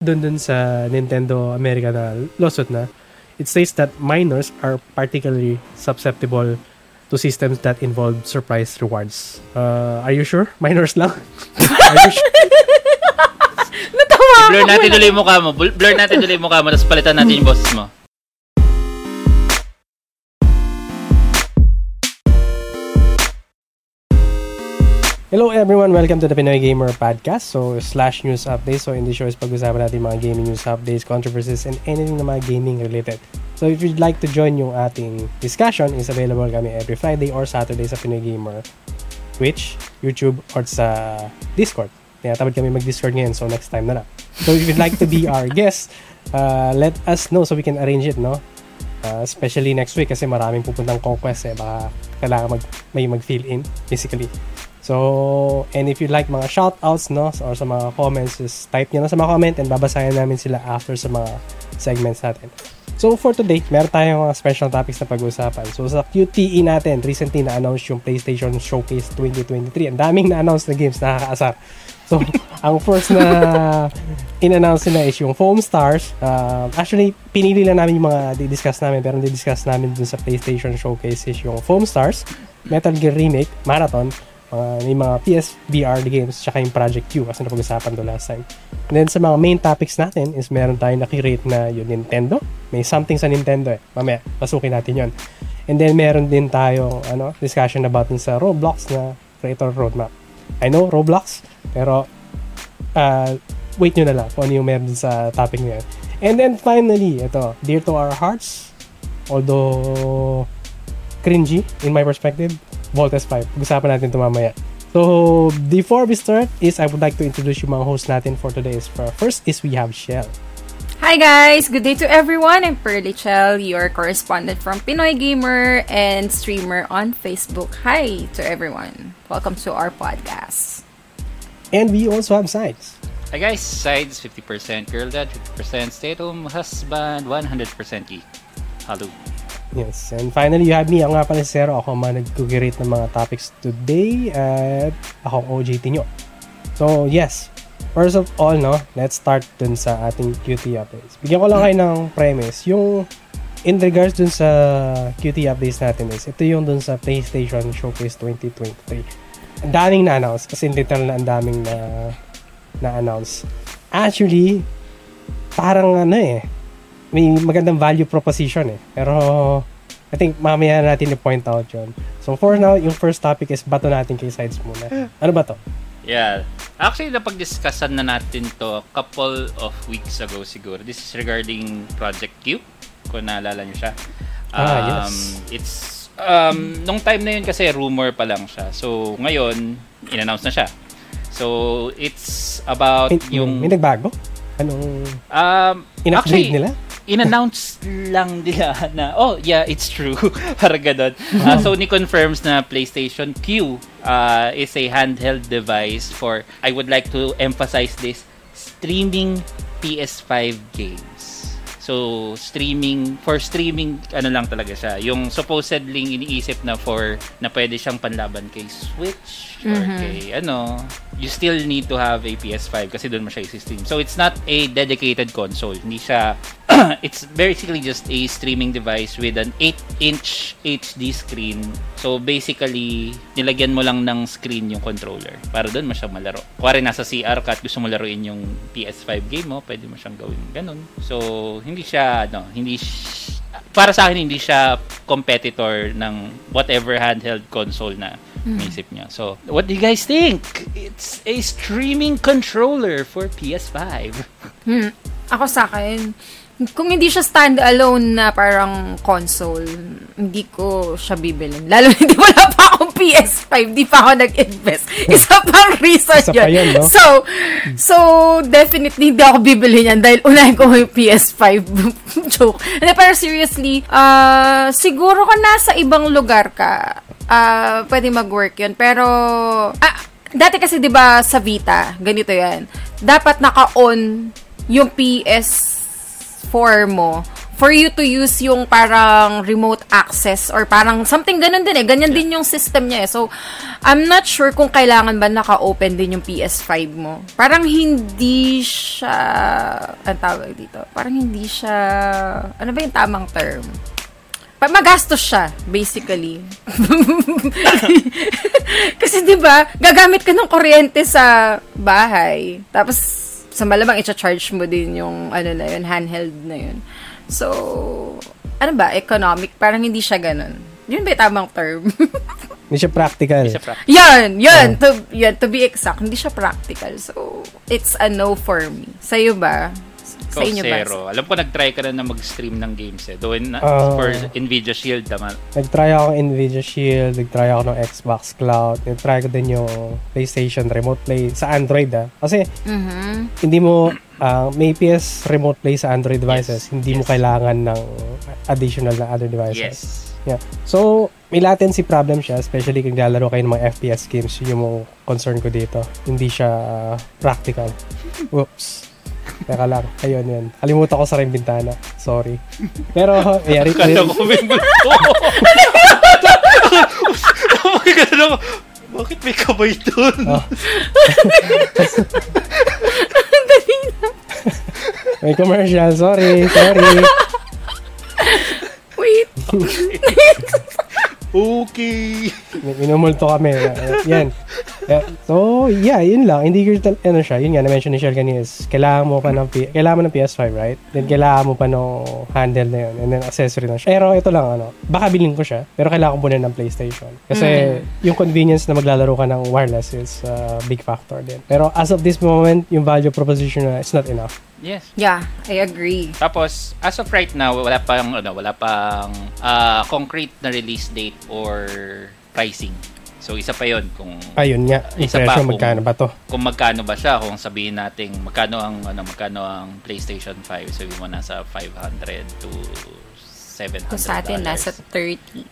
dun dun sa Nintendo America na lawsuit na, it states that minors are particularly susceptible to systems that involve surprise rewards. Uh, are you sure? Minors lang? are you sure? Natawa Blur natin ulit yung mukha mo. Bl- Blur natin ulit yung mukha mo, tapos palitan natin yung boses mo. Hello everyone, welcome to the Pinoy Gamer Podcast. So, slash news updates. So, in this show is pag-usapan natin mga gaming news updates, controversies, and anything na mga gaming related. So, if you'd like to join yung ating discussion, is available kami every Friday or Saturday sa Pinoy Gamer Twitch, YouTube, or sa Discord. Kaya tamad kami mag-Discord ngayon, so next time na lang. So, if you'd like to be our guest, uh, let us know so we can arrange it, no? Uh, especially next week kasi maraming pupuntang conquest eh. Baka kailangan mag, may mag-fill in, basically. So, and if you like mga shoutouts, no, or sa mga comments, just type nyo na sa mga comment and babasahin namin sila after sa mga segments natin. So, for today, meron tayong mga special topics na pag-usapan. So, sa QTE natin, recently na-announce yung PlayStation Showcase 2023. Ang daming na-announce na games, nakakaasar. So, ang first na in-announce nila is yung Foam Stars. Uh, actually, pinili lang namin yung mga di-discuss namin, pero di-discuss namin dun sa PlayStation Showcase is yung Foam Stars, Metal Gear Remake, Marathon, uh, may mga PSVR games, tsaka yung Project Q kasi napag-usapan to last time. And then sa mga main topics natin is meron tayong nakirate na yung Nintendo. May something sa Nintendo eh. Mamaya, pasukin natin yon And then meron din tayong ano, discussion about sa Roblox na creator roadmap. I know, Roblox, pero uh, wait nyo na lang kung ano yung meron sa topic na yun. And then finally, ito, dear to our hearts, although cringy in my perspective, Voltes 5. Pag-usapan natin ito mamaya. So, before we start is I would like to introduce yung mga host natin for today. Is First is we have Shell. Hi guys! Good day to everyone. I'm Pearly Chell, your correspondent from Pinoy Gamer and streamer on Facebook. Hi to everyone. Welcome to our podcast. And we also have Sides. Hi guys, sides 50% girl dad, 50% stay at home husband, 100% geek. Hello. Yes. And finally, you have me. Ako nga pala si Zero. Ako man nag-curate ng mga topics today at ako ang OJT nyo. So, yes. First of all, no, let's start dun sa ating QT updates. Bigyan ko lang kayo ng premise. Yung in regards dun sa QT updates natin is, ito yung dun sa PlayStation Showcase 2023. Ang daming na-announce. Kasi literal na ang daming na na-announce. Actually, parang ano eh, may magandang value proposition eh. Pero, I think mamaya natin i-point out yun. So, for now, yung first topic is bato natin kay sides muna. Ano ba to? Yeah. Actually, napag-discussan na natin to a couple of weeks ago siguro. This is regarding Project Q, kung naalala nyo siya. Ah, yes. It's, um, nung time na yun kasi rumor pa lang siya. So, ngayon, in-announce na siya. So, it's about May, yung... may nagbago? Anong Um, in-upgrade actually, nila? In-announce lang nila na, oh, yeah, it's true. Parang ganun. Uh, Sony confirms na PlayStation Q uh, is a handheld device for, I would like to emphasize this, streaming PS5 games. So, streaming, for streaming, ano lang talaga siya. Yung supposedly iniisip na for, na pwede siyang panlaban kay Switch or Mhm. kay, ano, you still need to have a PS5 kasi doon mo siya i-stream. So, it's not a dedicated console. Hindi siya, it's basically just a streaming device with an 8-inch HD screen. So, basically, nilagyan mo lang ng screen yung controller para doon mo siya malaro. Kuwari nasa CR ka at gusto mo laruin yung PS5 game mo, pwede mo siyang gawin ganun. So, hindi siya, ano, hindi sh- para sa akin, hindi siya competitor ng whatever handheld console na naisip niya. So, what do you guys think? It's a streaming controller for PS5. Hmm. Ako sa akin, kung hindi siya stand-alone na parang console, hindi ko siya bibilin. Lalo hindi wala pa akong PS5, di pa ako nag-invest. Isa pang reason Isa pa yun. yun, no? So, so, definitely hindi ako bibili niyan dahil unahin ko yung PS5 joke. Hindi, pero seriously, ah siguro kung nasa ibang lugar ka, ah pwede mag-work yun. Pero, ah, dati kasi 'di ba sa Vita, ganito 'yan. Dapat naka-on yung PS4 mo for you to use yung parang remote access or parang something ganun din eh. Ganyan din yung system niya eh. So, I'm not sure kung kailangan ba naka-open din yung PS5 mo. Parang hindi siya, ang tawag dito, parang hindi siya, ano ba yung tamang term? Magastos siya, basically. Kasi 'di ba, gagamit ka ng kuryente sa bahay. Tapos sa malamang i-charge mo din yung ano na yun, handheld na yun. So, ano ba, economic, parang hindi siya ganun. Yun ba yung tamang term? Hindi siya practical. Isa pra- yan, yan, to, yan, to be exact, hindi siya practical. So, it's a no for me. Sa'yo ba? Sa Ikaw, inyo ba? zero. Alam ko nag-try ka na na mag-stream ng games eh. Doon na, Ah. for Nvidia Shield, tama. Nag-try ako ng Nvidia Shield, nag-try ako ng Xbox Cloud, nag-try ko din yung PlayStation Remote Play sa Android ah. Kasi Mhm. hindi mo ah, may PS Remote Play sa Android devices, Yes. hindi mo Yes. kailangan ng additional na other devices. Yes. Yeah. So, may latency problem siya, especially kung lalaro kayo ng mga FPS games, yun yung concern ko dito. Hindi siya ah, practical. Whoops. Teka lang. Ayun, yun. Kalimutan ko sa rin bintana. Sorry. Pero, yeah, re- Kala ko may multo. Ko, bakit may kamay doon? Oh. may commercial. Sorry, sorry. Wait. Okay. Min- Minumulto kami. Yan. Yeah. So, yeah, yun lang. Hindi ko, tal- ano siya, yun nga, na-mention ni Shell kanina is, kailangan mo pa ng, P- kailangan mo ng PS5, right? Then, kailangan mo pa ng handle na yun, and then accessory na siya. Pero, ito lang, ano, baka bilhin ko siya, pero kailangan ko muna ng PlayStation. Kasi, yung convenience na maglalaro ka ng wireless is a big factor din. Pero, as of this moment, yung value proposition na, it's not enough. Yes. Yeah, I agree. Tapos, as of right now, wala pang, ano, wala pang ah, concrete na release date or pricing. So, isa pa yon kung Ayun nga, Isa pa kung- magkano ba to? kung magkano ba siya kung sabihin natin magkano ang ano magkano ang PlayStation 5 sabihin mo nasa 500 to 700 Kung sa atin, nasa 30.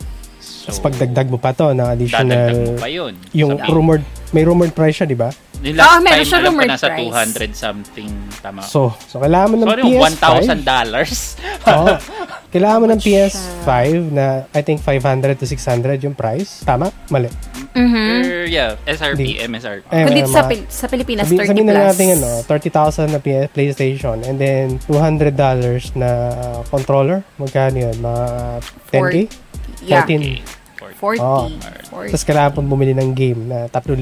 So, Tapos pagdagdag mo pa to ng dadagdag mo additional, pa yun yung Sabihin- rumored, may rumored price siya, di ba? yung Ah, last meron time siya alam ko nasa price. 200 something tama So, so kailangan mo ng sorry PS5. 1,000 dollars Oo. Kailangan mo ng Much PS5 na I think 500 to 600 yung price. Tama? Mali. Mhm. Or, yeah SRP Hindi. MSRP Eh, Kung dito sa, Pil- sa Pilipinas, Sabi, 30 sabihin plus. na natin ano, 30,000 na PS PlayStation and then $200 na uh, controller. Magkano yun? Mga 10k? Yeah, 14. 40. Oo. 40. Tapos kailangan pong bumili ng game na 3,000.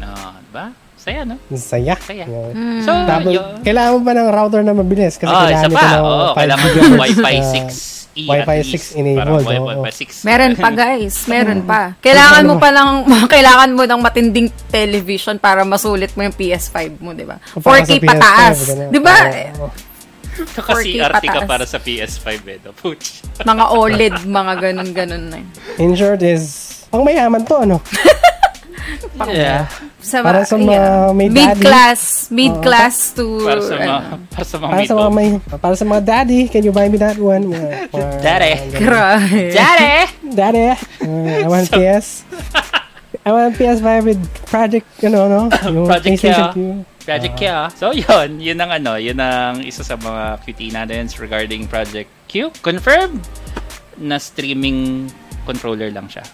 no, diba? saya no Saya. Saya. Yeah. Hmm. so Tapos, yun kailangan mo pa ng router na mabilis kasi oh, kailangan pa ito ng oh, 5 kailangan mo gigahertz ng Wi-Fi na- 6 E Wi-Fi at least. 6 enabled, Parang. Wi-Fi 6 Meron pa guys, meron pa. Kailangan mo pa ng kailangan mo ng matinding television para masulit mo yung PS5 mo, 'di ba? Para 4K sa PS5, pataas. 'di ba? Oo. kasi 4K RT ka para sa PS5 eh no? Putz. Mga OLED, mga ganun-ganun na. yun. In short is, pang mayaman to, ano? yeah Sa, Para sa mga yeah. may mid daddy. class, mid class to para sa mga ano. para sa mga Para sa mga may, para sa mga daddy, can you buy me that one? Uh, or- Daddy. Grabe. Daddy! Daddy, uh, I want PS. I want PS5 with Project, you know, no? Project PlayStation Kya. 2. Project Q. So, yun. Yun ang ano. Yun ang isa sa mga QT natin regarding Project Q. Confirm na streaming controller lang siya.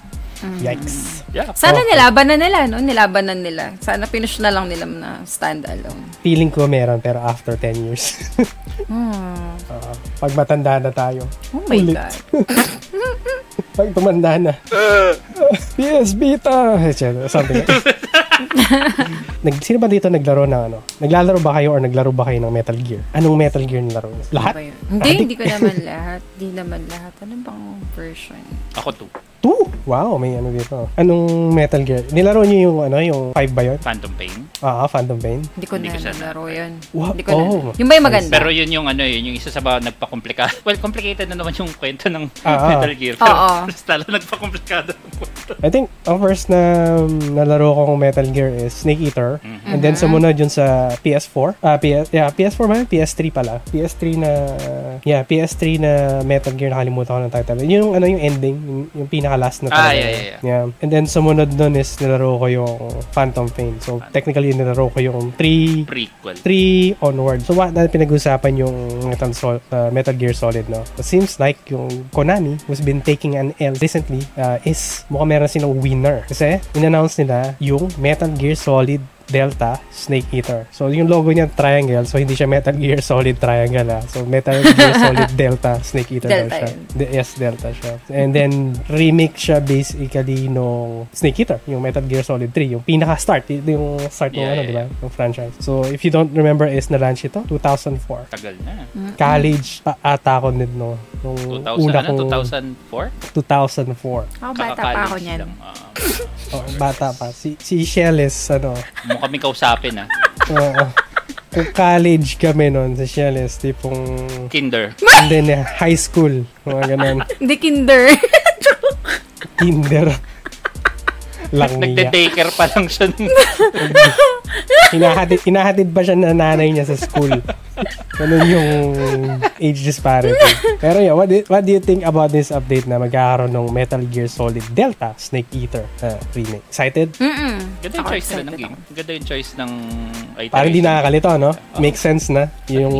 Yikes. Yeah. Sana Oh. nilaban na nila, no? Nilaban na nila. Sana pinush na lang nila na standalone. Feeling ko meron, pero after 10 years. Hmm. Uh, pag matanda na tayo. Oh my Ulit. God. Pag tumanda na. PS Vita! Something like Nag, sino ba dito naglaro ng ano? Naglalaro ba kayo or naglaro ba kayo ng Metal Gear? Anong Metal Gear nilaro niyo? Lahat? Ano ba yun? Hindi, hindi ko naman lahat. Hindi naman lahat. Ano bang version? Ako to. Two? Wow, may ano dito. Anong Metal Gear? Nilaro niyo yung ano, yung 5 ba yun? Phantom Pain. Ah, Phantom Pain. Hindi ko Hindi na ko siya nalaro yun. Wow. Hindi ko Oh. na. Yung ba yung maganda? Pero yun yung ano, yun yung isa sa mga nagpakomplikado. Well, complicated na naman yung kwento ng Ah, ah. Metal Gear. Pero Oo. mas lalo nagpakomplikado ang kwento. I think ang first na um, nalaro kong Metal Gear is Snake Eater. And then sumunod yun sa PS4. Ah, PS, yeah, PS4 ba? yun? PS3 pala. PS3 na yeah, PS3 na Metal Gear nakalimutan ko ng title. Yun yung ano yung ending, yung, yung pinaka last na Ah, talaga. yeah, yeah, yeah. And then sumunod nun is nilaro ko yung Phantom Pain. So technically nilaro ko yung 3 Prequel. 3 onward. So, what na pinag-usapan yung Metal, Sol- uh, Metal Gear Solid, no? It seems like yung Konami who's been taking an L recently uh, is mukhang meron silang winner. Kasi, in-announce nila yung Metal Gear Solid Delta Snake Eater. So, yung logo niya triangle. So, hindi siya Metal Gear Solid Triangle, ah. So, Metal Gear Solid Delta Snake Eater daw Delta siya. De- yes, Delta siya. And then, remake siya basically nung Snake Eater, yung Metal Gear Solid 3, yung pinaka-start, y- yung start ng Yeah, ano, yeah, di ba? Yung franchise. So, if you don't remember, is na-launch ito, 2004. Tagal na. College pa ata ako nito, no? Nung 2000, una ano? kong 2004? 2004. Ako, bata pa ako niyan. lang. Ah, Oh, bata pa. Si, si Shellis, ano, mo kami kausapin ah. oo. Kung college kami noon sa Shellis, tipong, Kinder. and then eh, high school, mga ganun, Hindi kinder. kinder. Lang niya. Nagde-daycare pa lang siya. Hinahatid, hinahatid ba siya na nanay niya sa school? Ganun yung age disparity. Pero yeah, what do, what do you think about this update na magkakaroon ng Metal Gear Solid Delta Snake Eater uh, remake? Excited? Mm-mm. Ganda yung choice nila ng game. Ganda yung choice ng iteration. Parang di nakakalito, no? Makes sense na. Yung,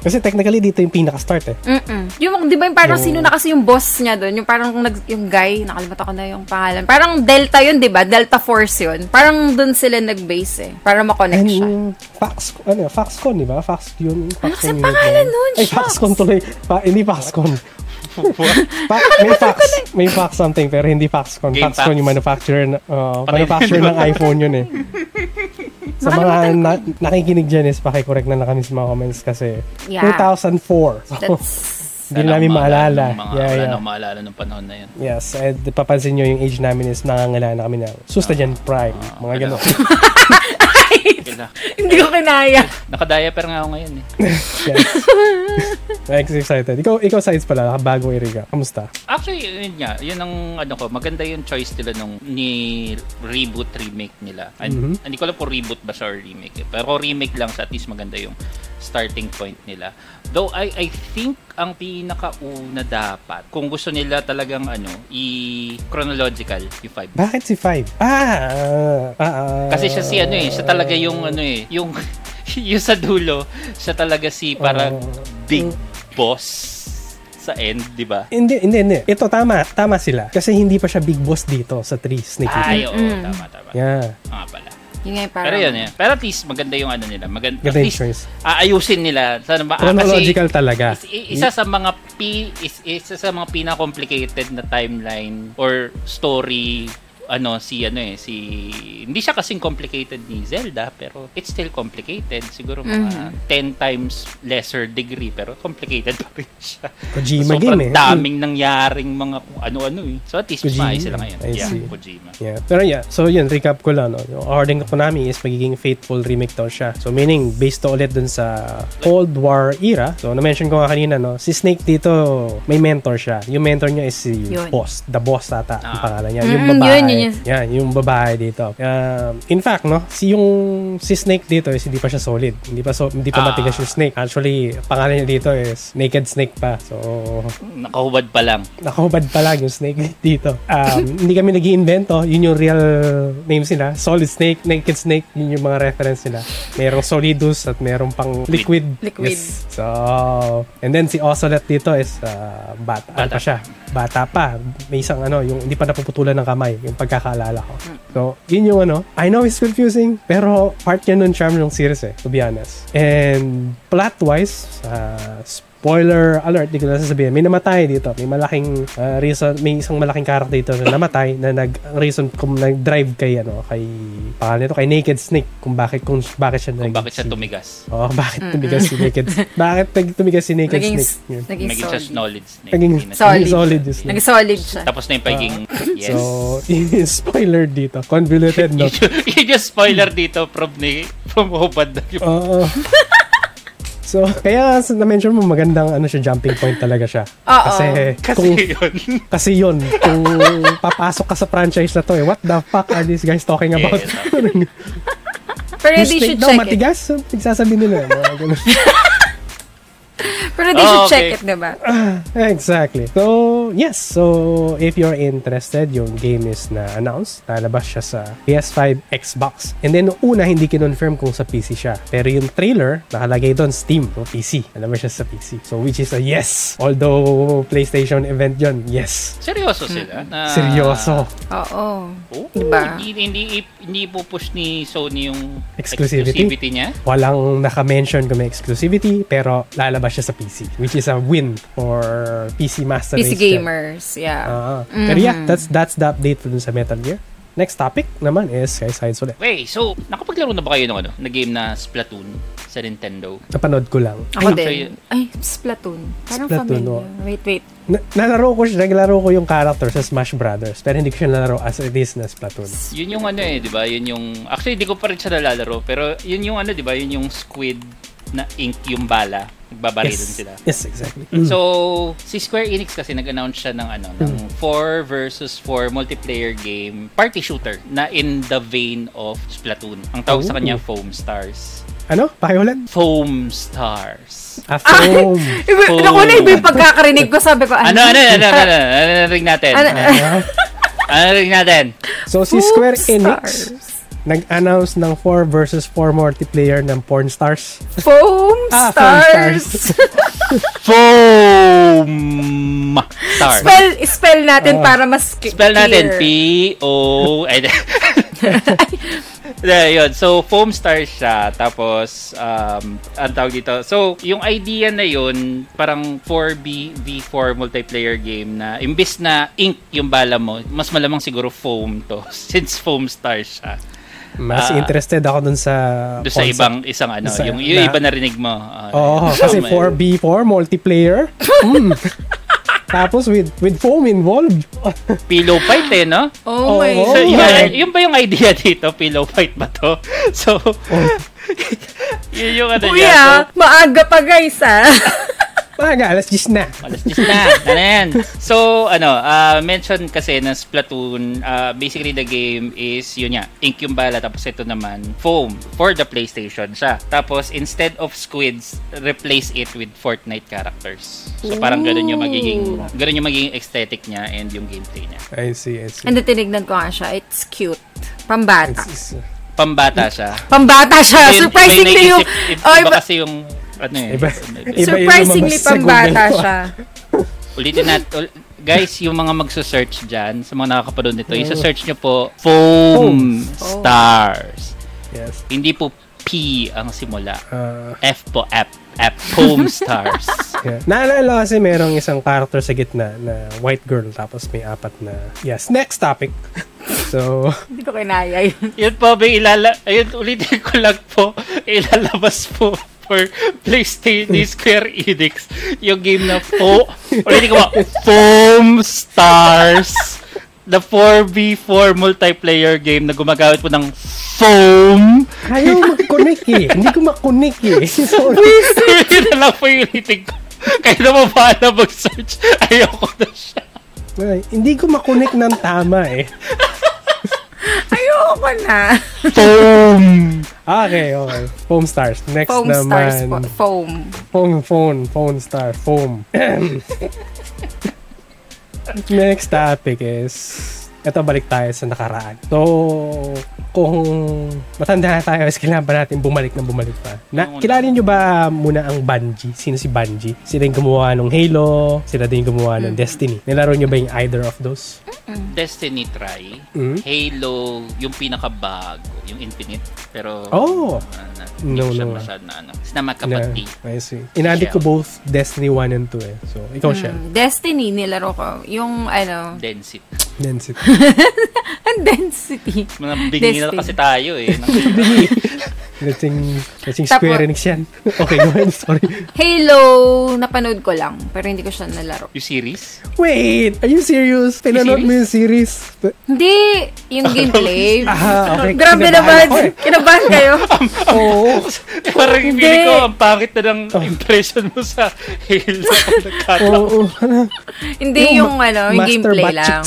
kasi technically dito yung pinaka-start eh. Mm-mm. Yung, di ba yung parang Yung- sino na kasi yung boss niya doon? Yung parang nag, yung guy, nakalimutan ko na yung pangalan. Parang Delta yun, di ba? Delta Force yun. Parang doon sila nag-base eh. Para makonect And siya. yung Fax, ano, Faxcon, di ba? Fax yun. Ano kasi Faxcon unit pangalan nun? Ay. Faxcon tuloy. Pa, hindi Faxcon. pa, may fax, may fax something pero hindi Faxcon. Game Faxcon fax. yung manufacturer na, uh, Patay manufacturer na. ng iPhone yun eh. Sa mga na, nakikinig dyan is pakicorrect na na kami sa mga comments kasi Yeah. 2004. So, That's... hindi namin maalala. Mga, Yeah, wala yeah. nang maalala ng panahon na yun. Yes, and papansin nyo yung age namin is nangangailangan na kami ng Sustagen Prime. Mga wala. Kaya, Hindi ko kinaya. Naka-diaper nga ako ngayon eh. yes. Excited. Ikaw, ikaw sides pala, bago Erika. Kamusta? Actually, yun nga. Yun ang ano ko. Maganda yung choice nila nung ni reboot remake nila. And, Mhm. Hindi ko alam po reboot ba siya or remake. Eh. Pero remake lang siya. At least maganda yung starting point nila. Though I I think ang pinakauna dapat kung gusto nila talagang ano i chronological yung 5 Bakit si Five? Ah! ah, ah, Kasi siya si ano eh, siya talaga yung ano eh, yung yung sa dulo, siya talaga si parang Oh. big boss sa end, di ba? Hindi, hindi, hindi. Ito, tama. Tama sila. Kasi hindi pa siya big boss dito sa 3 Snake Eater. Ay, oo, Mm-mm. tama, tama. Yeah. Nga pala. Yun nga yung parang... Pero yun, yun. Pero at least maganda yung ano nila. Maganda, Ganda at yung least choice. aayusin nila. Sana ba? ah, Chronological talaga. Is, isa sa mga p is, isa sa mga pinaka-complicated na timeline or story ano si ano eh si hindi siya kasing complicated ni Zelda pero it's still complicated siguro mga 10 times lesser degree pero complicated pa rin siya Kojima sobrang game eh. daming nangyaring mga ano-ano eh so at least Kojima. sila ngayon I yeah see. Kojima Yeah. Pero yeah, so yun, recap ko lang, no? Yung to Konami is magiging faithful remake daw siya. So meaning, based to ulit dun sa Cold War era. So na-mention ko nga kanina, no? Si Snake dito, may mentor siya. Yung mentor niya is si Yun. Boss. The Boss ata, ang Ah. pangalan niya. Yung Mm, babae. yun, yun. Yan, yung babae dito. Um, in fact, no? Si yung si Snake dito is hindi pa siya solid. Hindi pa so, hindi pa Ah. matigas yung Snake. Actually, pangalan niya dito is Naked Snake pa. So, nakahubad pa lang nakahubad pa lang yung snake dito. Um, hindi kami nag invento Yun yung real names nila. Solid Snake, Naked Snake. Yun yung mga reference nila. Merong Solidus at merong pang Liquid. Liquid. Yes. So, and then si Ocelot dito is uh, bata. Ano Bata pa siya? Bata pa. May isang ano, yung hindi pa napuputulan ng kamay. Yung pagkakaalala ko. So, yun yung ano. I know it's confusing, pero part yan nun charm ng series eh, to be honest. And plot-wise, uh, spoiler alert, di ko na sasabihin. May namatay dito. May malaking uh, reason, may isang malaking character dito na namatay na nag reason kung nag-drive kay ano, kay pangalan nito, kay Naked Snake kung bakit kung bakit siya kung nag- bakit siya tumigas Oh, bakit tumigas si Naked Bakit nag- tumigas si Naked Naging, Snake? Yun. naging naging siya solid. solid snake Naging, Solid. naging solid snake. Naging solid siya. tapos na yung pagiging yes So, spoiler dito. Convoluted yun yung spoiler dito from ni from Hobad Oo. So, kaya sa na-mention mo, magandang ano siya, jumping point talaga siya. Oo. Kasi, Kasi kung, yun. kasi yun, kung papasok ka sa franchise na to, eh, what the fuck are these guys talking about? Yeah, Pero they should daw, check it. matigas? Nagsasabi nila. mga ganun. Pero they Oh, should check okay. it, diba? exactly. So, yes. So, if you're interested, yung game is na announced. Lalabas siya sa PS5, Xbox. And then, una, hindi kinonfirm kung sa PC siya. Pero yung trailer, nakalagay doon Steam, no? PC. Lalabas siya sa PC. So, which is a yes. Although, PlayStation event yun, yes. Seryoso sila? Na, Seryoso. Oo. Oh, Diba? Hindi, hindi, hindi pupush ni Sony yung Exclusivity? exclusivity niya? Walang naka-mention kung may exclusivity, pero lalabas siya sa PC. Which is a win for PC Master PC Race dyan. gamers, yeah. Ah, Pero yeah, that's that's the update dun sa Metal Gear. Next topic naman is kay Sides ulit. Wait, so, nakapaglaro na ba kayo ng ano, na game na Splatoon sa Nintendo? Napanood ko lang. Ako Ay, din. Ay, Splatoon. Parang Splatoon, familiar. oh. Wait, wait. Na- nalaro ko siya, naglaro ko yung character sa Smash Brothers, pero hindi ko siya nalaro as it is na Splatoon. Yun yung ano eh, di ba? Yun yung, actually, di ko pa rin siya nalalaro, pero yun yung ano, di ba? Yun yung squid na ink yung bala. Nagbabarilin Yes, sila. yes, exactly. Mm. So, si Square Enix kasi nag-announce siya ng ano, ng 4 versus 4 multiplayer game, party shooter na in the vein of Splatoon. Ang tawag sa Oh. kanya Foam Stars. ano? Pakiulan? Foam Stars. A foam. Iba, Oh. Naku na iba yung pagkakarinig ko. Sabi ko, Ano, ano, ano, ano, ano, ano, narinig natin? Ano, Ah. Ano narinig natin? so, si Foam Square Stars. Nag-announce ng 4 versus 4 multiplayer ng Porn Stars. Foam Ah, Stars. Foam Stars. spell, spell natin Ah. para mas ki- Spell natin clear. P-O... ay, There, yun. So, foam stars siya. Tapos, um, ang tawag dito. So, yung idea na yun, parang 4B, V4 multiplayer game na imbis na ink yung bala mo, mas malamang siguro foam to. Since foam stars siya. Mas Ah. interested ako dun sa Doon sa concept. ibang, isang ano, Sa- yung, yung na- iba narinig mo. Ah, Oo, so, kasi may- 4v4 multiplayer. Mm. Tapos with with foam involved. Pillow fight eh, no? Oh my Oo. So, Oh yun, my. yun ba yung idea dito? Pillow fight ba to? So, yun yung ano niya. So, Kuya, maaga pa guys ah. Maga, alas 10 na. Alas 10 na. Ano yan? So, ano, uh, mention kasi na Splatoon, uh, basically the game is, yun nga, ink yung bala, tapos ito naman, foam for the PlayStation siya. Tapos, instead of squids, replace it with Fortnite characters. So, parang ganun yung magiging, ganun yung magiging aesthetic niya and yung gameplay niya. I see, I see. And tinignan ko nga siya. It's cute. Pambata. It's, it's, Pambata siya. Pambata siya. Surprisingly yung... Oh, iba iba, kasi yung, ano eh. Iba- iba surprisingly pambata siya. Ulitin natin. ul- guys, yung mga magsa-search dyan, sa mga nakakapanood nito, isa-search nyo po, Foam Foam. Stars. yes. Hindi po P ang simula. Uh, F po, app. App, Foam Stars. yeah. Naalala kasi merong isang character sa gitna na white girl tapos may apat na... Yes, next topic. So, Hindi ko kinaya yun. Yun po, may ilala... Ayun, ulitin ko lang po, ilalabas po for PlayStation ni Square Enix yung game na po ulitin ko po Foam Stars the 4v4 multiplayer game na gumagamit po ng foam ayaw mag-connect eh. Hindi ko mag-connect eh. Sorry. Yun na lang po yung ulitin ko kaya na mabahala mag-search ayoko na siya Ay, hindi ko mag-connect ng tama eh. Ayoko na. foam Okay, okay. Foam stars. Next Foam stars po. naman. Foam. Phone, phone, phone star, foam. Next topic is, ito balik tayo sa nakaraan. So, kung matanda na tayo, is kailangan ba natin bumalik na bumalik pa? Na, kilala nyo ba muna ang Bungie? Sino si Bungie? Sila yung gumawa ng Halo, sila din yung gumawa ng Destiny. Nilaro nyo ba yung either of those? Destiny try Mm? Halo yung pinakabago yung Infinite pero Oh! uh, na, No, ko siya no. masyado na ano it's na makapati I see. Inadik ko both Destiny 1 and 2 eh. So, ikaw siya. Mm, Destiny, nilaro ko. Yung, ano, density Density. ang density. mga bingi na kasi tayo eh Kasing, kasing Square Enix yan. okay, go ahead. Sorry. Halo, napanood ko lang, pero hindi ko siya nalaro. Yung series? Wait, are you serious? Pinanood mo yung series? Hindi, yung gameplay. Ah, okay. Grabe naman. eh. Kinabahan kayo. Oo. Parang Hindi. ko, ang pangit na ng impression mo sa Halo. Oo. Hindi yung, ano, yung gameplay lang.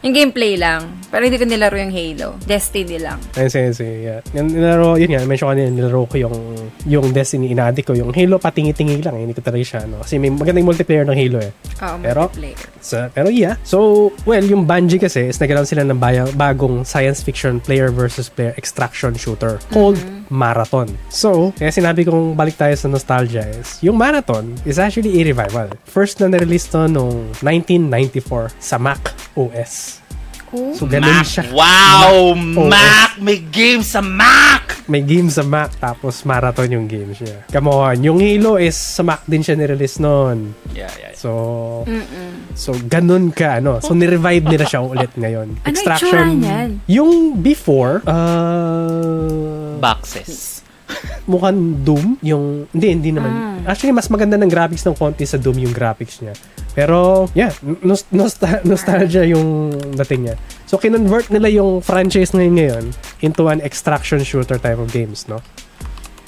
Yung gameplay lang. Pero hindi ko nilaro yung Halo. Destiny lang. Ayun, sige, sige. Yeah. Nilaro, yun nga, mention ko kanina, nilaro ko yung, yung Destiny, inaadi ko. Yung Halo, patingi-tingi lang. eh. Hindi ko talaga siya, ano. Kasi may magandang multiplayer ng Halo eh. Oo, Pero- multiplayer. So, pero yeah. So, well, yung Bungie kasi is nagkaroon sila ng bayang, bagong science fiction player versus player extraction shooter called Marathon. So, kaya sinabi kong balik tayo sa nostalgia is, yung Marathon is actually a revival. First na na-release to noong 1994 sa Mac OS. Oh. So, ganun Mac. siya. Wow! Ma- Mac! May game sa Mac! May game sa Mac, tapos Marathon yung games niya. Come on, yung Halo is sa Mac din siya nirelease noon. Yeah, yeah. So, Mm-mm. So, ganun ka, ano. So, ni-revive nila siya ulit ngayon. Ano itsura niyan? Yung before, uh, Boxes. Mukhang Doom. Yung, hindi, hindi naman. Ah. Actually, mas maganda ng graphics ng konti sa Doom yung graphics niya. Pero, yeah, nos- nostal- nostalgia yung dating niya. So, kinonvert nila yung franchise ngayon ngayon into an extraction shooter type of games, no?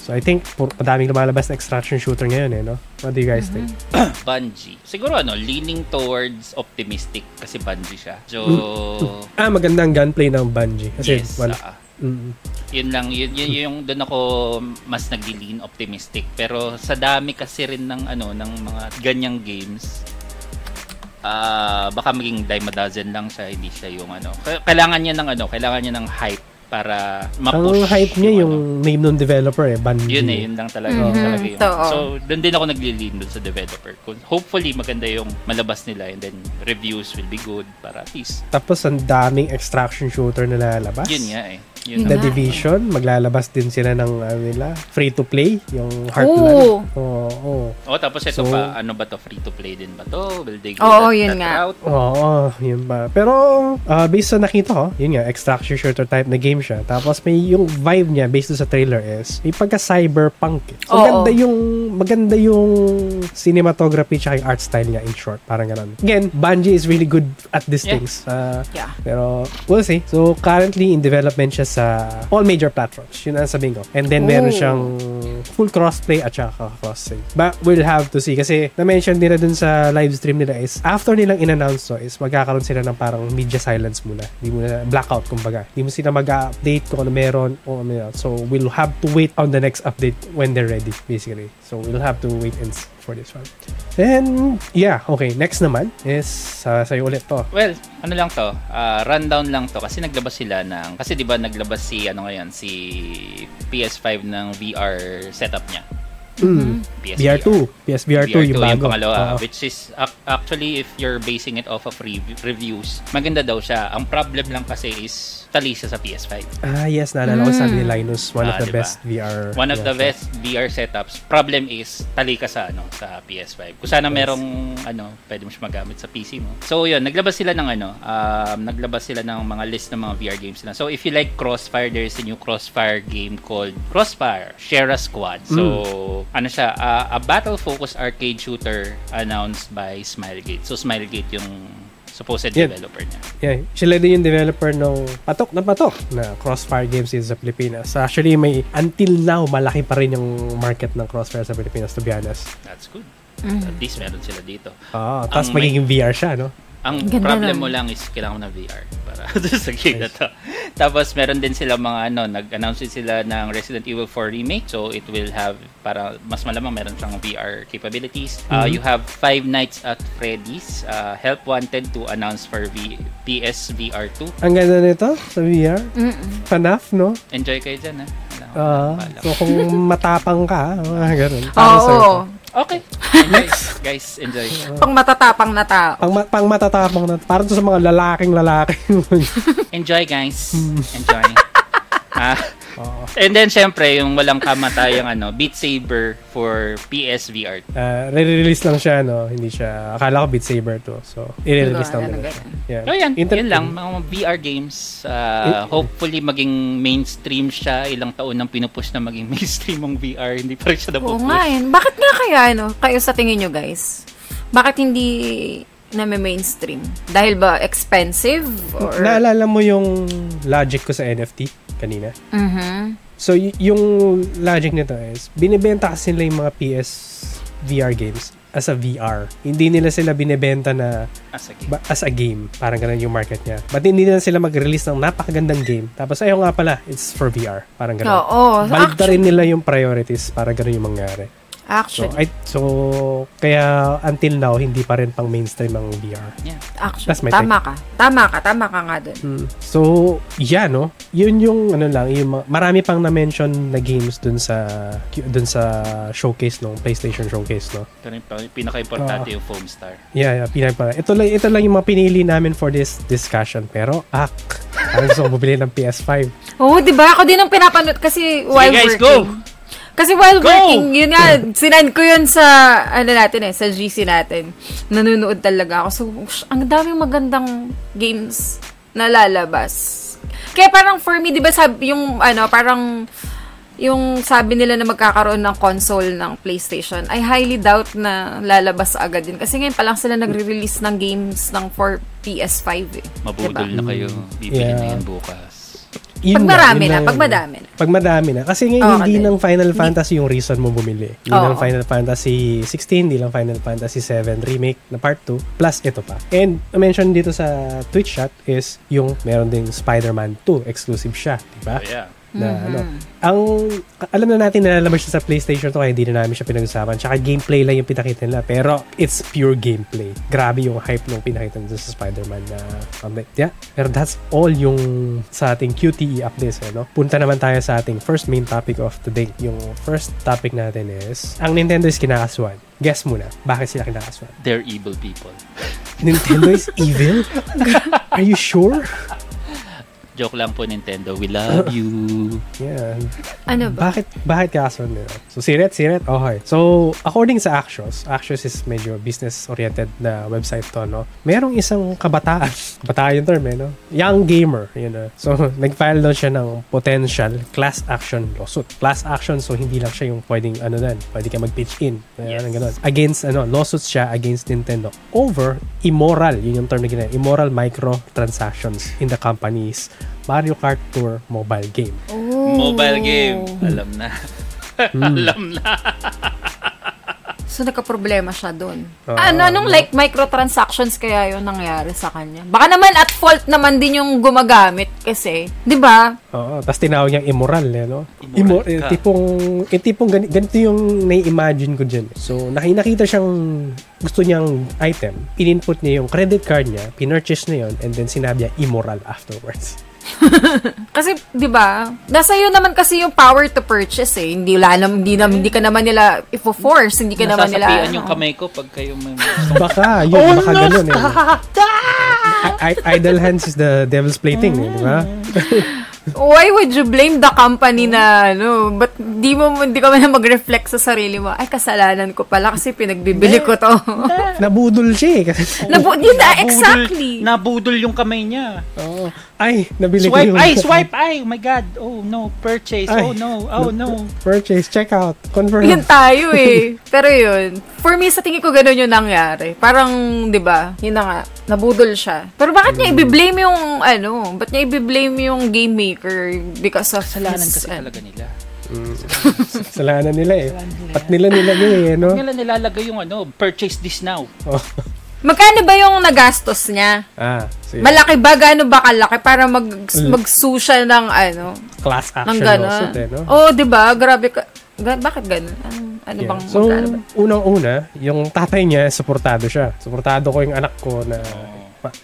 So, I think, pur- madaming lumalabas na extraction shooter ngayon, eh, no? What do you guys think? Bungie. Siguro ano, leaning towards optimistic kasi Bungie siya. So, Ah, magandang gunplay ng Bungie. Kasi, yes. wala. ah, Mm. yun lang, yun, yun yung doon ako mas nagli-lean optimistic. Pero sa dami kasi rin ng ano, ng mga ganyang games, ah baka maging dime a dozen lang siya, hindi siya yung ano. Kailangan niya ng ano, kailangan niya ng hype para ma-push. Ang hype niya yung, ano. name ng developer eh, Bungie. Yun eh, yun lang talaga, Mhm, talaga yun. So, doon din ako nagli-lean doon sa developer. Kung hopefully maganda yung malabas nila and then reviews will be good para at least. Tapos ang daming extraction shooter na lalabas. Yun nga eh. Yun The eh. Division, maglalabas din sila ng ano nila, free to play, yung. Heartland. Oo. Oo. Oh, tapos ito So- pa, ano ba to? Free to play din ba to? Will they go Oo, that, yun that nga. route? Oo, yun ba. Pero, ah, based sa nakita ko, yun nga, extraction shooter type na game siya. Tapos may yung vibe niya, based sa trailer is, may pagka-cyberpunk. eh. So, Oo. maganda yung, maganda yung cinematography tsaka yung art style niya, in short. Parang ganun. Again, Bungie is really good at these Yeah. things. Ah, Yeah. Pero, we'll see. So, currently in development siya sa all major platforms. Yun ang sabihin ko. And then, meron siyang full crossplay at saka cross-save. But, we'll have to see. Kasi, na-mention nila dun sa live stream nila is, after nilang in-announce to, is magkakaroon sila ng parang media silence muna. Hindi muna, blackout kumbaga. Hindi mo sila mag-update kung ano meron o ano yun. So, we'll have to wait on the next update when they're ready, basically. So, we'll have to wait and see for this one. And, yeah, okay. Next naman is, uh, sa'yo ulit to. Well, ano lang to, ah, rundown lang to kasi naglabas sila ng kasi 'di ba naglabas si ano ngayon si PS5 ng VR setup niya. Mm. PSVR. VR2. PSVR2 yung bago. pangalawa, Oo. which is ac- actually if you're basing it off of rev- reviews, maganda daw siya. Ang problem lang kasi is tali siya sa PS5. Ah, yes. Naalala ko sabi ni Linus, one of Ah, the diba? best VR. One of the yeah, best VR setups. Problem is tali ka sa ano sa PS5. Kung sana merong ano, pwede mo siya magamit sa PC mo. So yun, naglabas sila ng ano, um, naglabas sila ng mga list ng mga VR games na. So if you like Crossfire, there's a new Crossfire game called Crossfire Share a Squad. So Mm. ano siya, ah, a battle-focused arcade shooter announced by Smilegate. So Smilegate yung supposed Yan. developer niya. Yeah, sila din yung developer ng patok na patok na Crossfire games dito sa Pilipinas. Actually, may until now, malaki pa rin yung market ng Crossfire sa Pilipinas, to be honest. That's good. Mm. At least meron sila dito. Ah, tapos Ang may- magiging VR siya, no? Ang Ganda problem nun. mo lang is kailangan mo ng VR para sa game na to. Tapos meron din sila mga ano, nag-announce sila ng Resident Evil 4 remake. So it will have para mas malamang meron siyang VR capabilities. Uh, Mhm. you have Five Nights at Freddy's. Uh, Help Wanted to announce for v- PS VR 2. Ang ganda nito sa VR. Mm-mm. FNAF, no? Enjoy kayo dyan ha. Ah, paalam. so kung matapang ka, ganun. Oo. sa'yo. Okay. Enjoy. Guys, enjoy. Pang matatapang na tao. Pang, ma- pang matatapang na. Parang to sa mga lalaking lalaki. Enjoy guys. Enjoy. Ah, Oo. And then, syempre, yung walang kamatayang ano, Beat Saber for PSVR. Ah, re-release lang siya, no? Hindi siya, akala ko Beat Saber to. So, i-release lang nila. Yeah. So, yan. Inter- yun lang. Mga VR games. Uh, hopefully, maging mainstream siya. Ilang taon nang pinupush na maging mainstream ang VR. Hindi pa rin siya Oo napupush. nga yun. Bakit nga kaya, ano, kayo sa tingin nyo, guys? Bakit hindi na may mainstream? Dahil ba expensive? Or... Naalala mo yung logic ko sa NFT kanina? Mhm. So, y- yung logic nito is, binibenta kasi nila yung mga PS VR games as a VR. Hindi nila sila binibenta na Ah, sige. ba- as a game. Parang ganun yung market niya. But hindi nila sila mag-release ng napakagandang game. Tapos, ayaw nga pala, it's for VR. Parang ganun. Oo. Balik actually, rin nila yung priorities para ganun yung mangyari. So, actually, I, so, kaya until now, hindi pa rin pang mainstream ang VR. Yeah. actually that's my tama ka. Tama ka. Tama ka nga dun. Mm. So, yeah, no? Yun yung, ano lang, yung, marami pang na-mention na games dun sa, dun sa showcase, no? PlayStation showcase, no? Ito pa- pinaka-importante Ah. yung foam star. Yeah, yeah, pinag pa. Ito lang, ito lang yung mga pinili namin for this discussion. Pero, ak, parang gusto ko bumili ng PS5. Oo, di ba? Ako din ang pinapanood kasi while guys, working. go! Kasi while Go! working, yun nga, sinend ko yun sa, ano natin eh, sa GC natin. Nanonood talaga ako. So, sh- ang daming magandang games na lalabas. Kaya parang for me, di ba sabi, yung, ano, parang, yung sabi nila na magkakaroon ng console ng PlayStation, I highly doubt na lalabas agad din. Kasi ngayon pa lang sila nagre-release ng games ng for PS5 eh. Mabudol Diba? na kayo. Bibili na Yeah. yan bukas. Yun Pag na, marami na, lang. pag madami na. Pag madami na. Kasi ngayon, Oo, hindi ng Final Fantasy yung reason mo bumili. Hindi Oo. ng Final Fantasy 16, hindi lang Final Fantasy 7 Remake na part 2, plus ito pa. And, mention dito sa Twitch chat is yung meron ding Spider-Man 2, exclusive siya, di ba? So, yeah. Na Mhm. ano, ang, alam na natin na lalabas siya sa PlayStation 2 kaya hindi na namin siya pinag-usapan. Tsaka gameplay lang yung pinakita nila. Pero, it's pure gameplay. Grabe yung hype nung pinakita nila sa Spider-Man na, um, yeah. Pero that's all yung sa ating QTE updates, eh, no? Punta naman tayo sa ating first main topic of today. Yung first topic natin is, ang Nintendo is kinakaswan. Guess muna, bakit sila kinakaswan? They're evil people. Nintendo is evil? Are you sure? Joke lang po, Nintendo. We love you. Yeah. Ano ba? Bakit bakit kaso nila? So Siret, Siret, okay. So according sa Axios, Axios is medyo business oriented na website to, no. Merong isang kabataan, kabataan yung term, eh, no. Young gamer, you know. So nag-file daw siya ng potential class action lawsuit. Class action so hindi lang siya yung pwedeng ano nan, pwede ka mag-pitch in. Yes. Ganun. Against ano, lawsuits siya against Nintendo over immoral, yun yung term na ginamit, immoral microtransactions in the company's Mario Kart Tour mobile game. Oh. Mobile game. Alam na. Hmm. Alam na. So, nagka-problema siya doon. Ah, ano, anong like microtransactions kaya yun nangyari sa kanya? Baka naman at fault naman din yung gumagamit kasi, di ba? Oo, tapos tinawag niyang immoral, eh, no? Immoral Immo- eh, ka. tipong, eh, tipong gani- ganito yung nai-imagine ko dyan. So, naki- nakita siyang gusto niyang item, in-input niya yung credit card niya, pinurchase niya yun, and then sinabi niya immoral afterwards. Kasi, di ba? Nasa iyo naman kasi yung power to purchase eh. Hindi, wala nam, hindi, nam, hindi ka naman nila ifo-force. Hindi ka naman nila... Nasasapian yung kamay ko pag kayo may Baka, yun, Oh, baka ganun eh. I- I- idle hands is the devil's plaything, eh, di ba? Why would you blame the company na, ano, but di mo, hindi ka man mag-reflect sa sarili mo, ay, kasalanan ko pala kasi pinagbibili ko to. Nabudol siya eh. Kasi, Nabu- yun na, Nabudol- exactly. Nabudol yung kamay niya. Oo. Ay, nabili ko Swipe, yung... ay, swipe, ay, oh my God. Oh no, purchase. Ay. Oh no, oh no. Purchase, check out, confirm. Yun tayo eh. Pero yun, for me, sa tingin ko ganun yung nangyari. Parang, di ba, yun na nga, nabudol siya. Pero bakit niya i-blame yung, ano, ba't niya i-blame yung game maker because of Kasalanan his, kasi ano, talaga nila. Kasalanan nila eh. Kasalanan nila. At nila nila eh, no? Nila nilalagay yung ano, purchase this now. Oh. Magkano ba yung nagastos niya? Ah, sige. Malaki ba? Gaano ba kalaki? Para mag, mag-sue siya ng ano? Class Ng action gano'n. lawsuit eh, no? Oo, di ba? Grabe ka. Ga- bakit gano'n? Ano, ano Yeah. bang So, magkano ba? unang-una, yung tatay niya, suportado siya. Suportado ko yung anak ko na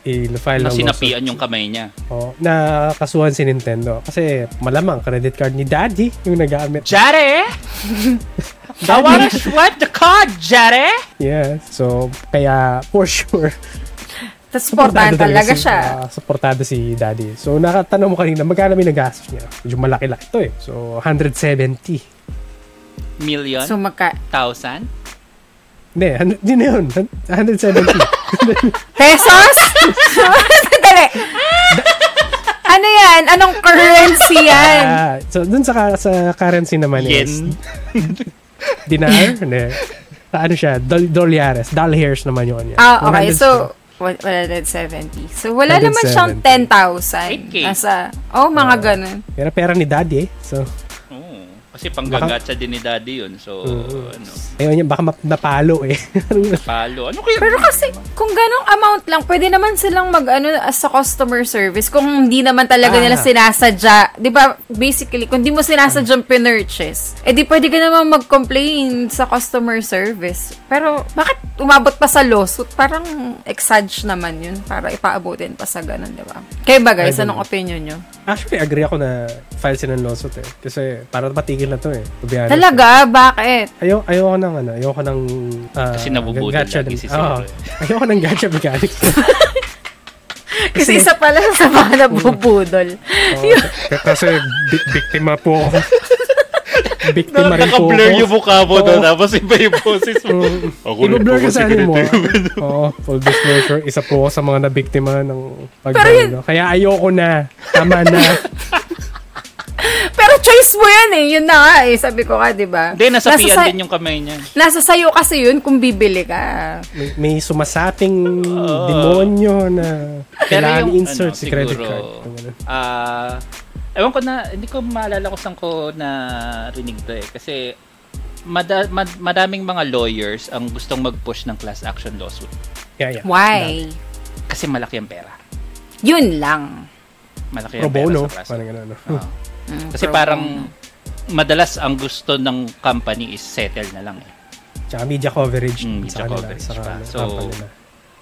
i-file Na ng sinapian yung kamay niya. Oh, na kasuhan si Nintendo. Kasi malamang credit card ni daddy yung nagamit. Jare! I wanna swipe the card, Jare! Yeah. So, kaya for sure, Tapos supportahan talaga si, siya. ah, supportado si daddy. So, nakatanong mo kanina, magkano may nagastos niya? Medyo malaki-laki to eh. So, 170. Million? So, magka... thousand? Hindi, hindi na yun. Hun- 170. Pesos? Dali. ano yan? Anong currency yan? Ah, so, dun sa, sa currency naman is Yen? dinar. Hindi. Sa ano siya? Dol- dolyares. Dollars naman yun. Yan. Ah, okay. 100 So, 170. So, wala naman siyang 170. 10,000. 8K. Nasa, oh, mga Oo. ganun. Pero pera ni daddy eh. So. Kasi panggagatsa din ni daddy yun. So, Oo. ano, ayun yun, baka map- napalo eh. palo. Ano kaya? Pero kasi, kung ganong amount lang, pwede naman silang mag, ano, as a customer service. Kung hindi naman talaga Ah. nila sinasadya. Di ba, basically, kung di mo sinasadyang pinurchase, eh di pwede ka naman mag-complain sa customer service. Pero, bakit umabot pa sa lawsuit? Parang exage naman yun para ipaabutin pa sa ganun, di ba? Kayo ba guys, anong know. opinion nyo? Actually, agree ako na file sila ng lawsuit eh. Kasi para matigil na to eh. To be honest. Talaga? Bakit? Ayaw, ayoko ng ano, ayoko ng ah, Kasi nabubudol gacha lagi si. Zero eh. ayoko ng gacha mechanics. Kasi isa pala sa mga nabubudol. K- kasi bi- biktima po ako. biktima rin po Naka-blur ako. yung mukha mo Oo. doon. Tapos iba yung boses mo. Ako rin po ka sa kasi ano mo. ganito. Oo, full disclosure. Isa po ako sa mga nabiktima ng pag Pero yun-. Kaya ayoko na. Tama na. Pero choice mo yan eh. Yun na nga eh. Sabi ko nga, di ba? Hindi, nasa pian sa- din yung kamay niya. Nasa sayo kasi yun kung bibili ka. May, may sumasaping demonyo na kailangan yung, i-insert ano, si credit siguro, card. Yung ganun. Ah, ewan ko na, hindi ko maalala kung saan ko na rinig to eh. Kasi mada, mad, madaming mga lawyers ang gustong mag-push ng class action lawsuit. Yeah, yeah. Why? Kasi malaki ang pera. Yun lang. Malaki Pro ang pera sa class Parang ganun. no? Oo. Mm, Kasi pro parang bono. madalas ang gusto ng company is settle na lang eh. Tsaka media coverage Mm, sa media kanila. coverage sa pa. So, nila.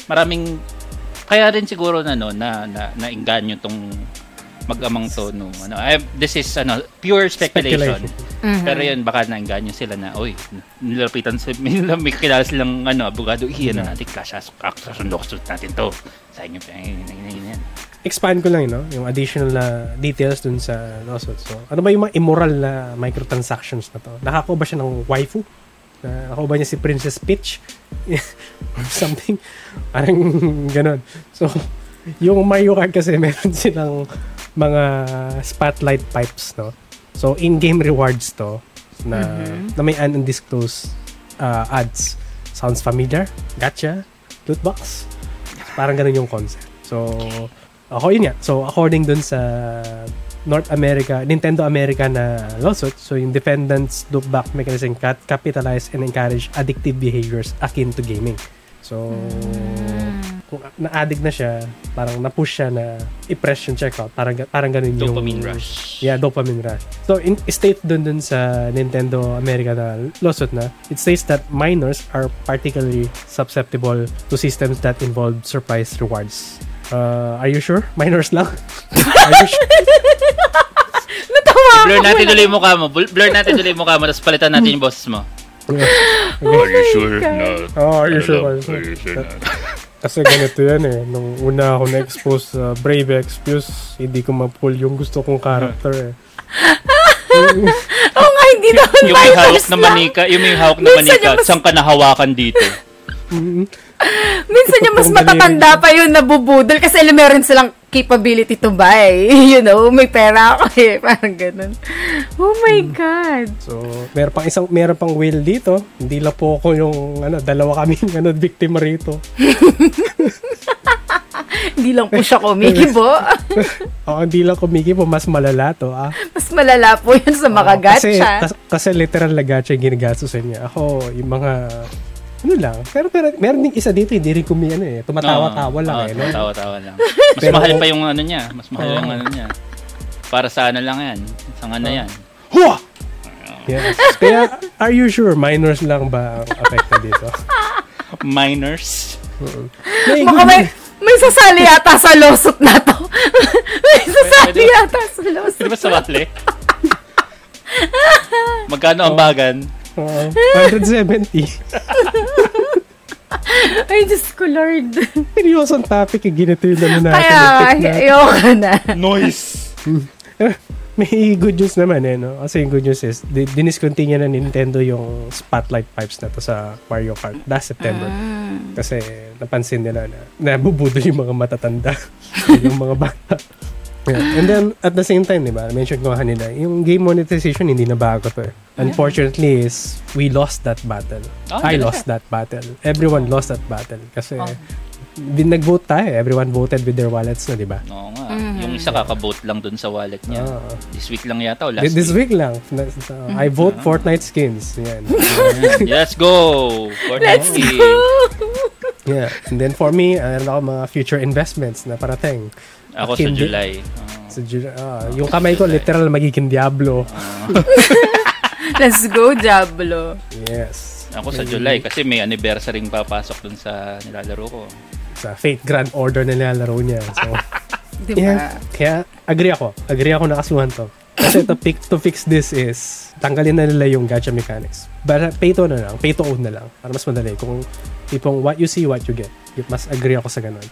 Maraming kaya rin siguro na no na na, nainganyo tong mag-amang to no ano eh, this is ano pure speculation, Speculation. Mhm. pero yun baka nainganyo sila na oy nilapitan sa may, may kilala silang ano abogado iyan na natin action lawsuit natin to sa inyo yan, yan, yan, yan. Expand ko lang, you know, yung additional na details dun sa lawsuit. So, ano ba yung mga immoral na microtransactions na to? Nakakuha ba siya ng waifu? Na, nakakuha ba niya si Princess Peach? Or something. Parang ganun. So, yung Mario Kart kasi meron silang mga spotlight pipes, no? So, in-game rewards to na, na may undisclosed uh, ads. Sounds familiar? Gotcha? Loot box? Parang ganun yung concept. So, ako yun nga. So, according dun sa North America, Nintendo America na lawsuit, so yung defendants look back mechanism cat capitalize and encourage addictive behaviors akin to gaming. So, kung na-addict na siya, parang na-push siya na i-press yung checkout. Parang, parang ganun yung... Dopamine rush. Yeah, dopamine rush. So, in, state dun dun sa Nintendo America na lawsuit na, it says that minors are particularly susceptible to systems that involve surprise rewards. Uh, are you sure? Minors lang? are you sure? Natawa Blur ako. natin tuloy yung mukha mo. Bl- Blur natin tuloy yung mukha mo tapos palitan natin yung boses mo. Are you sure not? Oh, are you sure? Are you sure not? Kasi ganito yan eh. Nung una ako na-expose sa Brave Exvius, hindi ko ma-pull yung gusto kong character eh. Oo nga, hindi naman Yung may hawak na manika, yung may hawak na manika, saan ka nahawakan dito? Minsan yung mas matatanda pa yun nabubudol kasi alam meron silang capability to buy. You know, may pera ako eh. Parang ganun. Oh my God. So, meron pang isang, meron pang whale dito. Hindi lang po ako yung, ano, dalawa kami ano, biktima rito. Hindi lang po siya kumikibo. Oo, hindi lang kumiki po, mas malala to, ah. mas malala po yun sa mga kasi, gacha. kasi, kasi literal na gacha yung ginagastos niya. Ako, yung mga, ano lang. Pero, pero meron din isa dito, hindi rin kumi, ano eh. Tumatawa-tawa lang Oo, eh. Tumatawa-tawa lang. Mas Pero- mahal pa yung ano niya. Mas mahal Oo. yung ano niya. Para sa ano lang yan. Sa ano yan. Hua! Yes. Kaya, are you sure minors lang ba ang affected dito? Minors. May, Baka may, may sasali yata sa lawsuit na to. may sasali Pwede- yata sa Pwede lawsuit. ba sumali? Magkano ang bagan? Oo, 170. Ay, Diyos ko, Lord. Seryosong topic, eh, ginito yung ano natin. Kaya, ayoko na. Noise! May good news naman eh, no? Kasi yung good news is, di- diniscontinue na Nintendo yung spotlight pipes na to sa Mario Kart last September. Kasi napansin nila na nabubudol yung mga matatanda. yung mga bata. Yeah. And then, at the same time, di ba, mention ko kanina, yung game monetization, hindi na bago to eh. Unfortunately is, we lost that battle. Oh, I lost that battle. Everyone lost that battle. Kasi, din nag-vote tayo. eh. Everyone voted with their wallets na, di ba? Oo nga. Yung isa kakaboat lang dun sa wallet niya. Ah. This week lang yata o last This week. week lang. na- I vote Fortnite skins. Yan. Let's go! Fortnite Let's King. go! yeah. And then for me, ano ako mga future investments na parating. Ako sa Hindi. July. Sa Ju- ah, yung kamay ko literal magiging Diablo. Let's go, Diablo. Yes. Ako sa July kasi may anniversary papasok dun sa nilalaro ko. Sa Fate Grand Order na nilalaro niya. So, Di ba? yeah. Kaya agree ako. Agree ako na kasuhan to. Kasi to, pick, to fix this is tanggalin na nila yung gacha mechanics. But pay to na lang. Pay to own na lang. Para mas madali. Kung tipong what you see, what you get. Mas agree ako sa ganun.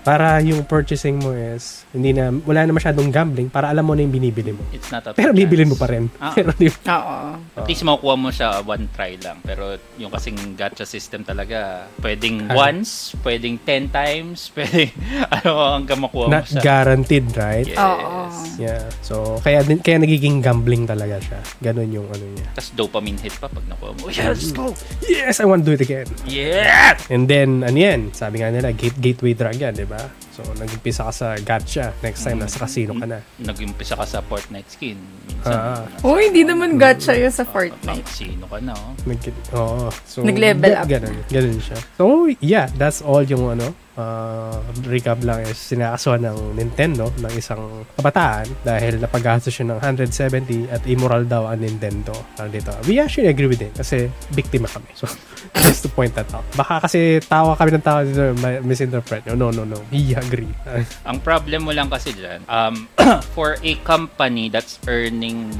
Para yung purchasing mo is hindi na, wala na masyadong gambling para alam mo na yung binibili mo. It's not a Pero bibilin mo pa rin. Ah. Pero di Oo. At least makukuha mo siya one try lang. Pero yung kasing gacha system talaga, pwedeng Ah. once, pwedeng 10 times, pwedeng ano hanggang makuha mo not siya. guaranteed, right? Yes. Oo. Yeah. So, kaya din kaya nagiging gambling talaga siya. Ganun yung ano niya. Tapos dopamine hit pa pag nakuha mo. Yeah, let's go! Yes, I want to do it again. Yeah! And then, ano yan? Sabi nga nila, gate, gateway drug yan, di ba? So, nag-umpisa ka sa gacha. Next time, nasa casino ka na. Nag-umpisa ka sa Fortnite skin. Minsan, Ah. Oh, hindi naman gacha yun sa Fortnite. Sino ka na, oh. Nag Oo. So, Nag-level up. Ganun, ganun siya. So, yeah, that's all yung ano, uh, recap lang is sinakasuhan ng Nintendo ng isang kabataan dahil napagastos siya ng 170 at immoral daw ang Nintendo. Ang dito. We actually agree with it kasi biktima kami. So, just to point that out. Baka kasi tawa kami ng tawa dito, misinterpret. No, no, no, no. We agree. Ang problem mo lang kasi dyan, um, for a company that's earning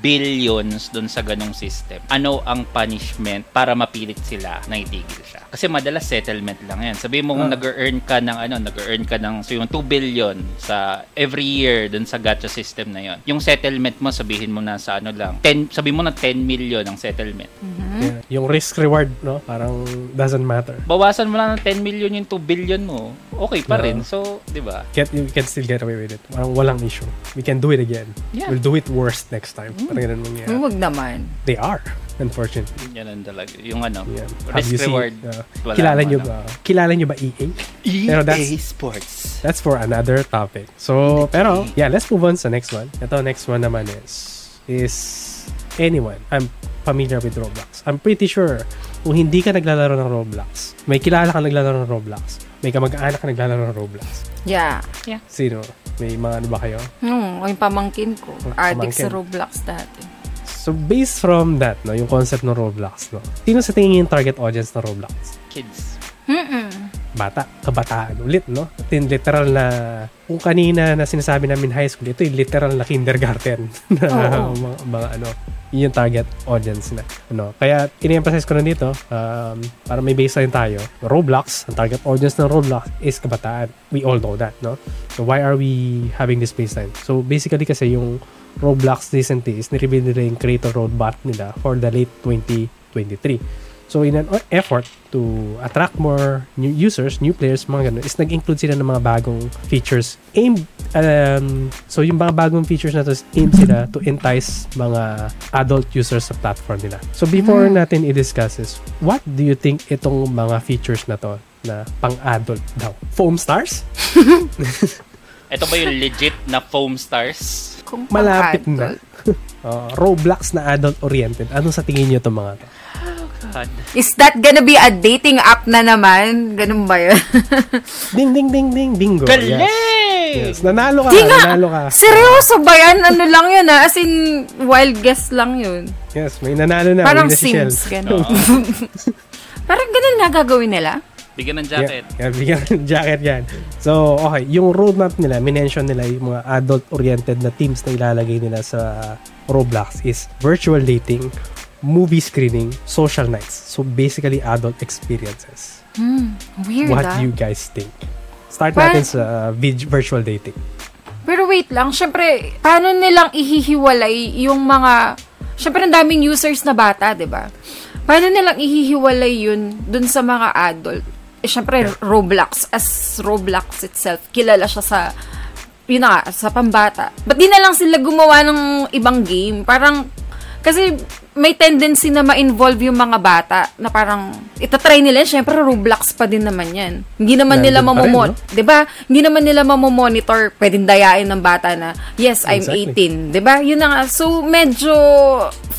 billions dun sa ganong system, ano ang punishment para mapilit sila na itigil siya? Kasi madalas settlement lang yan. Sabi mo kung Ah. nag-earn ka ng ano, nag-earn ka ng so yung 2 billion sa every year dun sa gacha system na yon. Yung settlement mo sabihin mo na sa ano lang, 10 sabi mo na 10 million ang settlement. Yeah. Yung risk reward, no? Parang doesn't matter. Bawasan mo lang ng 10 million yung 2 billion mo. Okay pa Yeah. rin. So, 'di ba? Get, you can still get away with it. Parang walang issue. We can do it again. Yeah. We'll do it worse next time. Parang ganun mangyayari. Huwag naman. They are, unfortunately. Yan ang talaga. Yung ano, Yeah. Risk reward. uh, kilala nyo ano. ba? Kilala nyo ba EA? Pero that's- Sports. That's for another topic. So, pero, yeah, let's move on sa next one. Ito, next one naman is, is anyone. I'm familiar with Roblox. I'm pretty sure, kung hindi ka naglalaro ng Roblox, may kilala ka naglalaro ng Roblox, may kamag-anak ka naglalaro ng Roblox. Yeah. Sino? May mga ano ba kayo? Hmm, yung pamangkin ko. Addict sa Pamangkin. Roblox dati. So, based from that, no, yung concept ng Roblox, no, sino sa tingin niyo yung target audience ng Roblox? Kids. Mm-mm. bata, kabataan ulit, no? Yung literal na, kung kanina na sinasabi namin high school, ito yung literal na kindergarten na Oo. mga, mga ano, yun yung target audience na. Ano, kaya, in-emphasize ko na dito, um, para may baseline tayo, Roblox, ang target audience ng Roblox is kabataan. We all know that, no? So, why are we having this baseline? So, basically kasi yung Roblox recently is nireveal nila yung creator roadmap nila for the late 2023. So, in an effort to attract more new users, new players, mga ganun, is nag-include sila ng mga bagong features aimed, um, so yung mga bagong features na to is aimed sila to entice mga adult users sa platform nila. So, before natin i-discuss is, what do you think itong mga features na to na pang-adult daw? Foam stars? Ito ba yung legit na foam stars? Kung Malapit na. Uh, Roblox na adult-oriented. Ano sa tingin nyo itong mga to? God. Is that gonna be a dating app na naman? Ganun ba yun? Ding, ding, ding, ding, bingo. Galing! Yes. yes. Nanalo ka, Di nga! nanalo ka. Seryoso ba yan? Ano lang yun ah? As in, wild guess lang yun. Yes, may nanalo na. Parang. Sims, ganun. Parang ganun nga gagawin nila. Bigyan ng jacket. Yeah, yeah, bigyan ng jacket yan. So, okay. Yung roadmap nila, minention nila yung mga adult-oriented na teams na ilalagay nila sa Roblox is virtual dating, movie screening, social nights. So basically adult experiences. Hmm, weird What ah. do you guys think? Start Well- natin sa vid- virtual dating. Pero wait lang, syempre, paano nilang ihihiwalay yung mga... Syempre, ang daming users na bata, di ba? Paano nilang ihihiwalay yun dun sa mga adult? Eh, syempre, Roblox, as Roblox itself, kilala siya sa, yun na nga, sa pambata. Ba't di na lang sila gumawa ng ibang game? Parang, kasi may tendency na ma-involve yung mga bata na parang itatry nila, syempre Roblox pa din naman yan. Hindi naman nila Nandun rin, mamomon, 'di ba? Hindi naman nila mamomonitor, pwedeng dayain ng bata na, yes, I'm Exactly. 18, 'di ba? Yun na nga. So medyo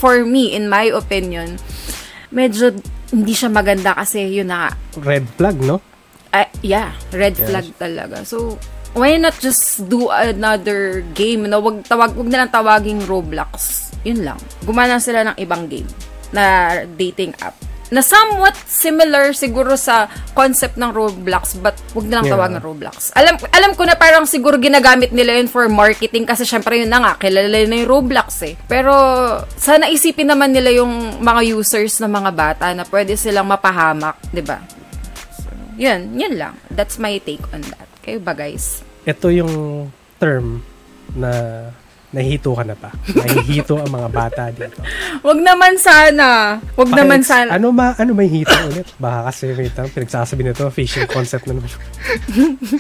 for me in my opinion, medyo hindi siya maganda kasi yun na nga. Red flag, no? Ah, yeah, red Yes. flag talaga. So why not just do another game na wag tawag wag na lang tawaging Roblox. Yun lang. Gumana sila ng ibang game na dating app na somewhat similar siguro sa concept ng Roblox but wag na lang Yeah. tawagan Roblox. Alam alam ko na parang siguro ginagamit nila yun for marketing kasi syempre yun na nga kilala na yung Roblox eh. Pero sana isipin naman nila yung mga users na mga bata na pwede silang mapahamak, 'di ba? Yun, yun lang. That's my take on that. Kayo ba, guys? Ito yung term na nahihito ka na pa. Nahihito ang mga bata dito. Wag naman sana. Wag naman sana. Ano ma ano may hito ulit? Baka kasi wait lang, pinagsasabi nito, fishing concept na naman.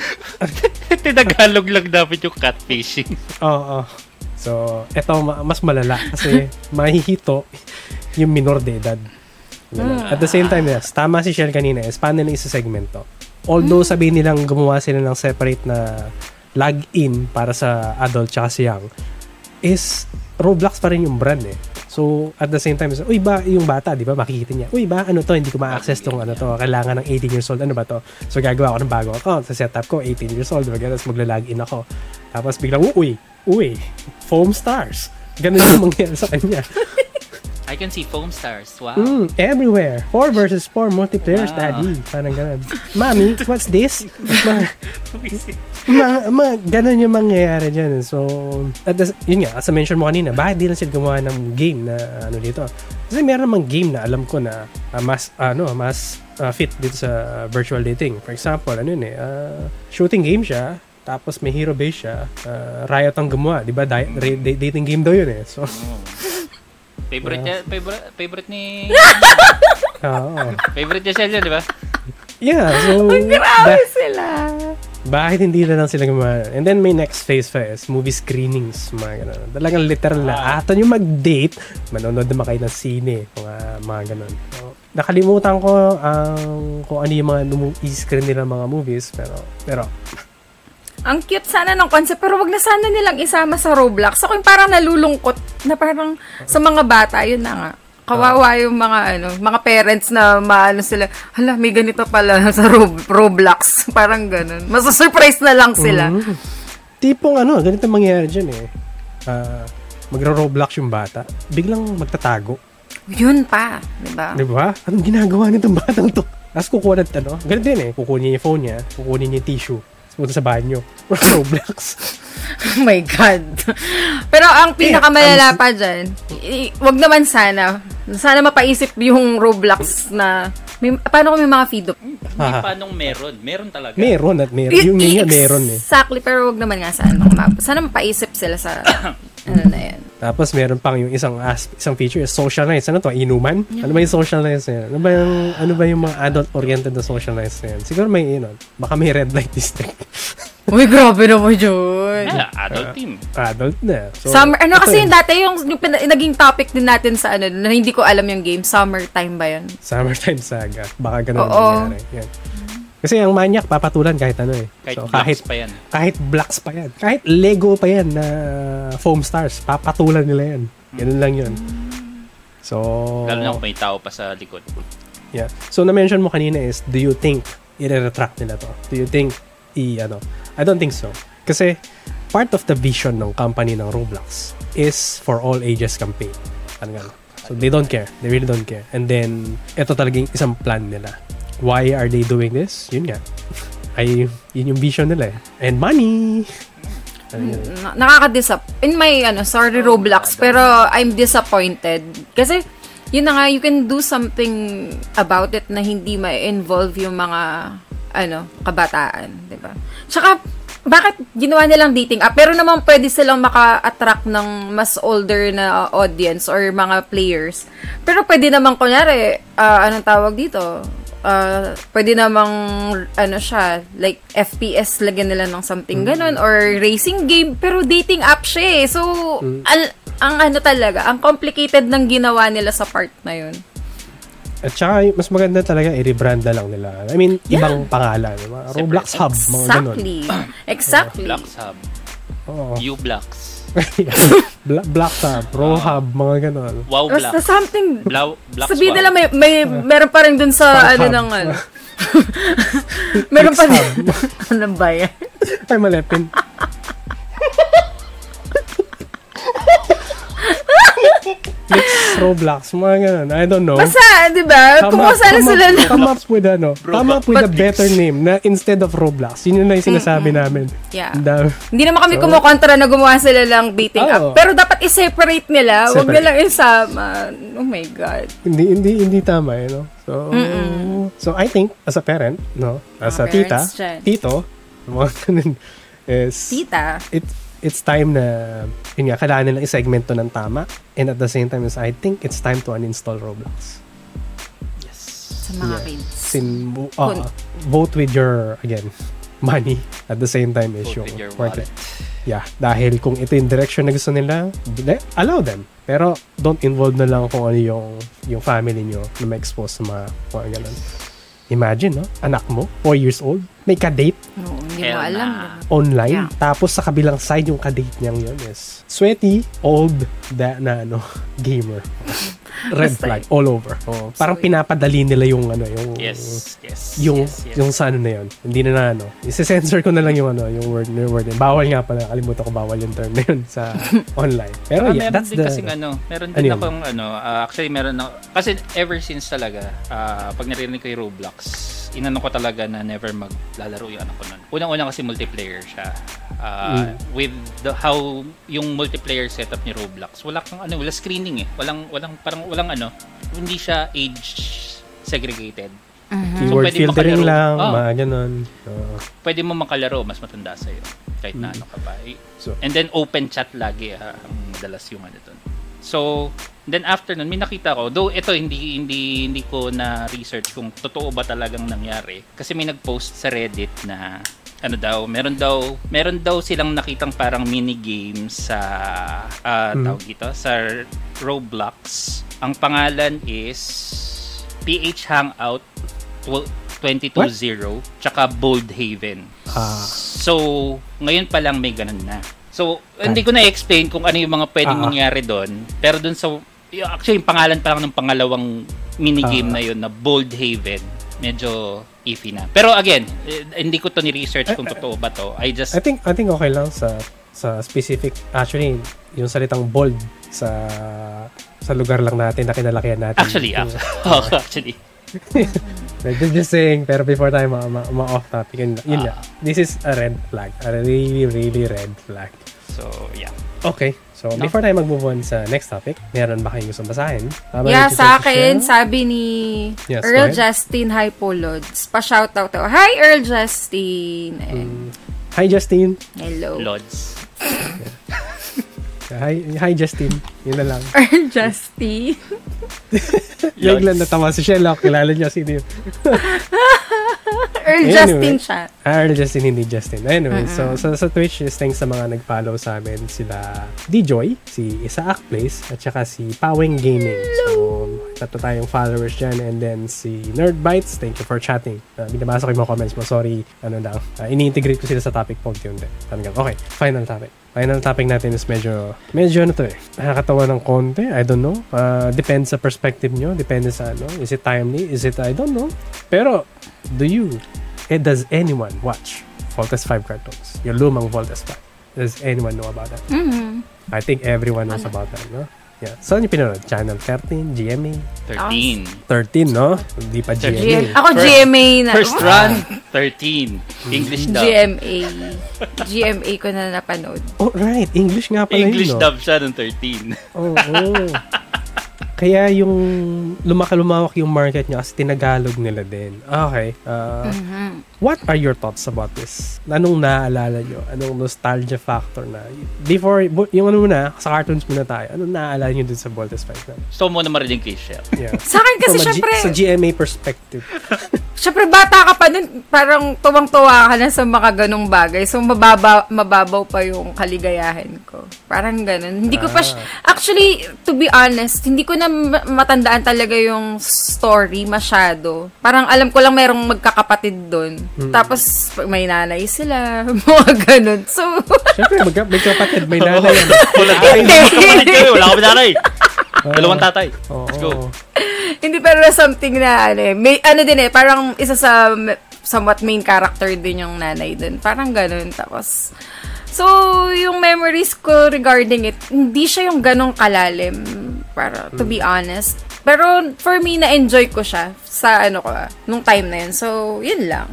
Tinagalog lang dapat yung catfishing. Oo. So, eto ma- mas malala kasi mahihito yung minor de edad. Ganun. At the same time, yes, tama si Shell kanina, is paano na isa segmento. Although sabihin nilang gumawa sila ng separate na login para sa adult tsaka sa young, is Roblox pa rin yung brand eh. So, at the same time, uy ba, yung bata, di ba, makikita niya, uy ba, ano to, hindi ko ma-access tong ano to, kailangan ng 18 years old, ano ba to? So, gagawa ako ng bagong account, sa setup ko, 18 years old, diba, tapos magla-login ako. Tapos biglang, uy, uy, foam stars. Ganun yung mangyayari sa kanya. I can see foam stars. Wow. Mm, everywhere. 4 versus 4 multiplayers, Wow. daddy. Parang ganun. Mami, what's this? Ma, ma, ma, ganun yung mangyayari dyan. So, at the, yun nga, as I mentioned mo kanina, bakit di lang sila gumawa ng game na ano dito? Kasi meron namang game na alam ko na ah, mas, ano, mas ah, fit dito sa virtual dating. For example, ano yun eh, ah, shooting game siya, tapos may hero base siya, ah, Riot ang gumawa, di ba? Di- dating game daw yun eh. So, Favorite niya, favorite, favorite ni, oo. favorite niya siya yun, di ba? Yeah, so, Grabe ba- sila. bakit hindi na lang sila gumawa? And then may next phase pa is movie screenings, mga ganun. Talagang literal na, atan yung mag-date, manonood naman kayo ng sine, mga, mga ganun. So, nakalimutan ko ang kung ano yung mga numu- i-screen nila mga movies, pero, pero, Ang cute sana ng concept, pero wag na sana nilang isama sa Roblox. Ako yung parang nalulungkot na parang sa mga bata, yun na nga. Kawawa yung mga ano, mga parents na maano sila, hala, may ganito pala sa Rob- Roblox. Parang ganun. Masa-surprise na lang sila. Mm. tipong ano, ganito mangyayari dyan eh. Ah, magra-roblox yung bata, biglang magtatago. Yun pa, di ba? Di ba? Anong ginagawa nitong batang to? Tapos kukuha ng ano, ganito din eh. Kukunin niya yung phone niya, kukunin niya yung tissue, punta sa banyo. Roblox. Oh my God. Pero ang pinakamalala pa dyan, wag naman sana. Sana mapaisip yung Roblox na, may, paano kung may mga feed Hindi pa nung meron. Meron talaga. meron at meron. Yung yun nga meron eh. Exactly, pero wag naman nga sana. Sana mapaisip sila sa, ano na yan. Tapos meron pang yung isang as, isang feature is social nights. Ano to? Inuman? Ano ba yung social nights na yan? Ano ba yung, ano ba yung mga adult-oriented na social nights na yan? Siguro may, yun, baka may red light district. Uy, grabe naman yun. Yeah, adult team. Adult na. So, Summer, ano kasi yun. yung dati yung, yung pina- naging topic din natin sa ano, na hindi ko alam yung game, summertime ba yun? Summertime saga. Baka ganun Oo. ang nangyari. Yan. Kasi ang manyak, papatulan kahit ano eh. Kahit so, kahit, pa yan. kahit blocks pa yan. Kahit Lego pa yan na foam stars. Papatulan nila yan. Ganun lang yun. So, Lalo na kung may tao pa sa likod. Yeah. So, na-mention mo kanina is, do you think i-retract nila to? Do you think i, ano? I don't think so. Kasi, part of the vision ng company ng Roblox is for all ages campaign. Ano nga. So, they don't care. They really don't care. And then, ito talagang isang plan nila. Why are they doing this? Yun nga. Ay, yun yung vision nila eh. And money! Yun? Na- nakaka-disap. In my, ano, sorry Roblox, pero I'm disappointed. Kasi, yun na nga, you can do something about it na hindi ma-involve yung mga, ano, kabataan, ba? Tsaka, bakit ginawa nilang dating app? Pero naman pwede silang maka-attract ng mas older na audience or mga players. Pero pwede naman, kunyari, ah, anong tawag dito? Ah, pwede namang, ano siya, like, FPS lagyan nila ng something ganun, or racing game, pero dating app siya eh. So, al- ang ano talaga, ang complicated ng ginawa nila sa part na yun. At saka, mas maganda talaga, i-rebrand na lang nila. I mean, ibang pangalan. Mga Roblox Hub, mga ganun. Exactly. Exactly. Blocks Hub. Oo. U-Blocks. Bla- Black Raw Hub, mga ganun. Wow Basta Blocks. something, Blau, Blocks sabihin wow. nila may, may meron pa rin dun sa ano hub. ng ano. meron pa rin. ano ba yan? Ay, mali. Pin- Flix, Roblox, mga ganun. I don't know. Basta, di ba? Kung sana come sila up, na. come up with ano, come up with a better name na instead of Roblox. Yun yun na yung sinasabi namin. Yeah. Hindi naman kami So- kumukontra na gumawa sila lang dating Oo. app. Pero dapat i-separate nila. Huwag Separate. nilang isama. Oh my God. Hindi hindi hindi tama eh, no? So So I think as a parent, no, as a Mga tita, dyan. tito, mga ganun, is Tita. it it's time na yun nga kailangan nilang i-segment to ng tama and at the same time is I think it's time to uninstall Roblox. Yes. Sa mga Yeah. kids. Sin uh, Kun- vote with your again money at the same time is Vote yung wallet. Yeah, dahil kung ito yung direction na gusto nila, allow them. Pero don't involve na lang kung ano yung yung family nyo na ma-expose sa mga, mga ganun. Imagine, no? Anak mo, 4 years old, may kadate No, hindi mo Hell alam. na. online. Yeah. Tapos sa kabilang side yung kadate niyang yun is sweaty, old, da, na ano, gamer. Red flag all over. Oh, parang So, pinapadali nila yung ano, yung Yes. Yes. yung yes, yes. yung sa ano na yun. Hindi na na ano. Isi-censor ko na lang yung ano, yung word, yung word. Bawal nga pala, kalimutan ko bawal yung term na yun sa online. Pero Ah, yeah, meron that's din the kasing ano, meron Ano din yun? akong ano, ah, actually meron na, kasi ever since talaga, ah, pag narinig ko yung Roblox, inano ko talaga na never maglalaro yung anak ko nun. Unang-una kasi multiplayer siya. Ah, Mm. With the, how yung multiplayer setup ni Roblox, wala kang ano, wala screening eh. Walang, walang, parang walang ano, hindi siya age segregated. keyword pwede filtering lang, Oh. mga ganun. Oo. Pwede mo makalaro, mas matanda sa'yo. Kahit na ano ka pa. Eh, So- And then open chat lagi ah, ang madalas yung ano dun. So, then after nun, may nakita ko, though ito hindi hindi hindi ko na research kung totoo ba talagang nangyari. Kasi may nag-post sa Reddit na ano daw, meron daw, meron daw silang nakitang parang mini game sa ah, Hmm. tawag dito, sa Roblox. Ang pangalan is PH Hangout 2020 tsaka Bold Haven. Ah. So, ngayon pa lang may ganun na. So, hindi ko na-explain kung ano yung mga pwedeng Ah. mangyari doon. Pero doon sa, actually, yung pangalan pa lang ng pangalawang minigame Ah. na yun na Bold Haven, medyo iffy na. Pero again, eh, hindi ko to ni-research kung totoo ba to. I just, I think I think okay lang sa sa specific actually yung salitang bold sa sa lugar lang natin na kinalakihan natin. actually, Yung- ah, actually. Just, just saying, pero before tayo ma, ma, ma off topic, yun, yun nga. This is a red flag. A really, really red flag. So, yeah. Okay. So, No? before tayo mag-move on sa next topic, meron ba kayong gusto basahin? Habang Yeah, sa akin, sabi ni Yes, Earl. Justin Hypolods. Pa-shoutout to. Hi, Earl Justin. And Hi, Justin. hello. Lods. Hi, hi Justin. Yun na lang. Earl Justin. Biglang natawa si Shell. oh. Kilala niya sino yun. Earl Anyway. Justin siya. Ah, Earl Justin, hindi Justin. Anyway, Mm-mm. so, so sa Twitch is thanks sa mga nag-follow sa amin. Sila D-Joy, si Isaac Place, at saka si Paweng Gaming. So, tatlo tayong followers dyan. And then si Nerd Bites, thank you for chatting. Uh, binabasa ko yung mga comments mo. Sorry, ano lang. Uh, ini-integrate ko sila sa topic po. Unti-unti. Hanggang- Okay, final topic. Final topic natin is medyo, medyo ano to eh, nakakatawa ng konti, I don't know. Uh, depends sa perspective nyo, depende sa ano, is it timely, is it, I don't know. Pero, do you, eh, does anyone watch Voltes 5 cartoons? Yung lumang Voltes 5. Does anyone know about that? Mhm. I think everyone knows about that, no? Yeah. Saan yung pinanood? Channel 13, GMA? 13. 13, no? Hindi pa GM. GMA. Ako First- GMA na. First run, 13. English dub. GMA. GMA ko na napanood. Oh, right. English nga pala English yun, no? dub siya ng 13. Oo. Oh, kaya yung lumaki-lumawak yung market niya kasi tinagalog nila din. Okay. Uh, What are your thoughts about this? Anong naaalala nyo? Anong nostalgia factor na? Before, yung ano muna, sa cartoons muna tayo. Anong naaalala nyo dun sa Voltes 5 na? So mo na marinig kay Shell. Yeah. Sa akin kasi From a G- syempre, sa GMA perspective. syempre bata ka pa nun, parang tuwang-tuwa ka na sa mga ganong bagay. So, mababa, mababaw pa yung kaligayahan ko. Parang ganun. Hindi ko pa, sy- actually, to be honest, hindi ko na ma- matandaan talaga yung story masyado. Parang alam ko lang merong magkakapatid doon. Tapos, pag may nanay sila, mga ganun. So, Siyempre, mag- may kapatid, may nanay. yan. Wala kayo, wala kami nanay. Dalawang tatay. Let's go. hindi pero something na, ano eh, may, ano din eh, parang isa sa somewhat main character din yung nanay dun. Parang ganun. Tapos, so, yung memories ko regarding it, hindi siya yung ganong kalalim. Para, to be honest. Pero, for me, na-enjoy ko siya sa, ano ko, nung time na yun. So, yun lang.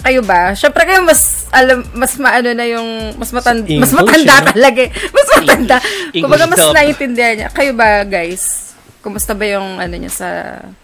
Kayo ba? Syempre kayo mas alam mas maano na yung mas matanda mas English, matanda eh. talaga. eh. Mas matanda. English Kumbaga mas dub. naiintindihan niya. Kayo ba, guys? Kumusta ba yung ano niya sa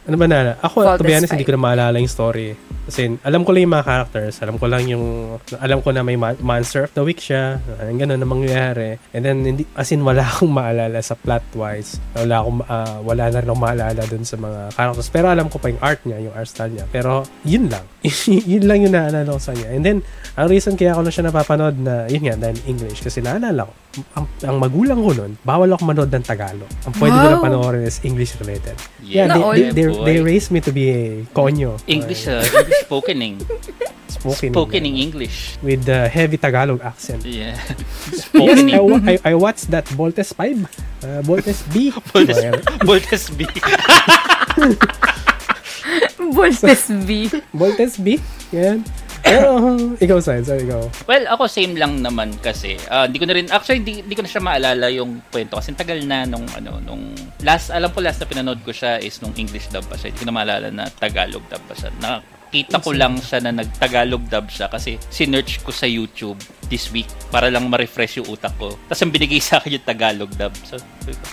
Ano ba na? Ako, to be honest, hindi ko na maalala yung story. Kasi alam ko lang yung mga characters. Alam ko lang yung... Alam ko na may ma- Monster of the Week siya. Ang gano'n na mangyayari. And then, hindi, as in, wala akong maalala sa plot-wise. Wala, akong, ah, wala na rin akong maalala dun sa mga characters. Pero alam ko pa yung art niya, yung art style niya. Pero, yun lang. yun lang yung naalala ko sa niya. And then, ang reason kaya ako na siya napapanood na, yun nga, dahil English. Kasi naalala ko, ang, ang magulang ko nun, bawal ako manood ng Tagalog. Ang pwede ko na Wow. panoorin is English related. Yeah, they, Naol. they, they, boy. they raised me to be a konyo. English, uh, English spokening. spoken, Spokening English. with the heavy Tagalog accent. Yeah. Yes. I, wa- I, I watched that Voltes 5. Uh, Voltes B. Voltes. Voltes B. Voltes B? Voltes B. Yan. Pero, ikaw, Sai. So, ikaw. Well, ako same lang naman kasi. Hindi ko na rin actually hindi, hindi ko na siya maalala yung kwento kasi tagal na nung ano nung last alam ko last na pinanood ko siya is nung English dub pa siya. Hindi ko na maalala na Tagalog dub pa siya. Nakita ko lang siya na nag-Tagalog dub siya kasi sinearch ko sa YouTube this week para lang ma-refresh yung utak ko. Tapos ang binigay sa akin yung Tagalog dub. So,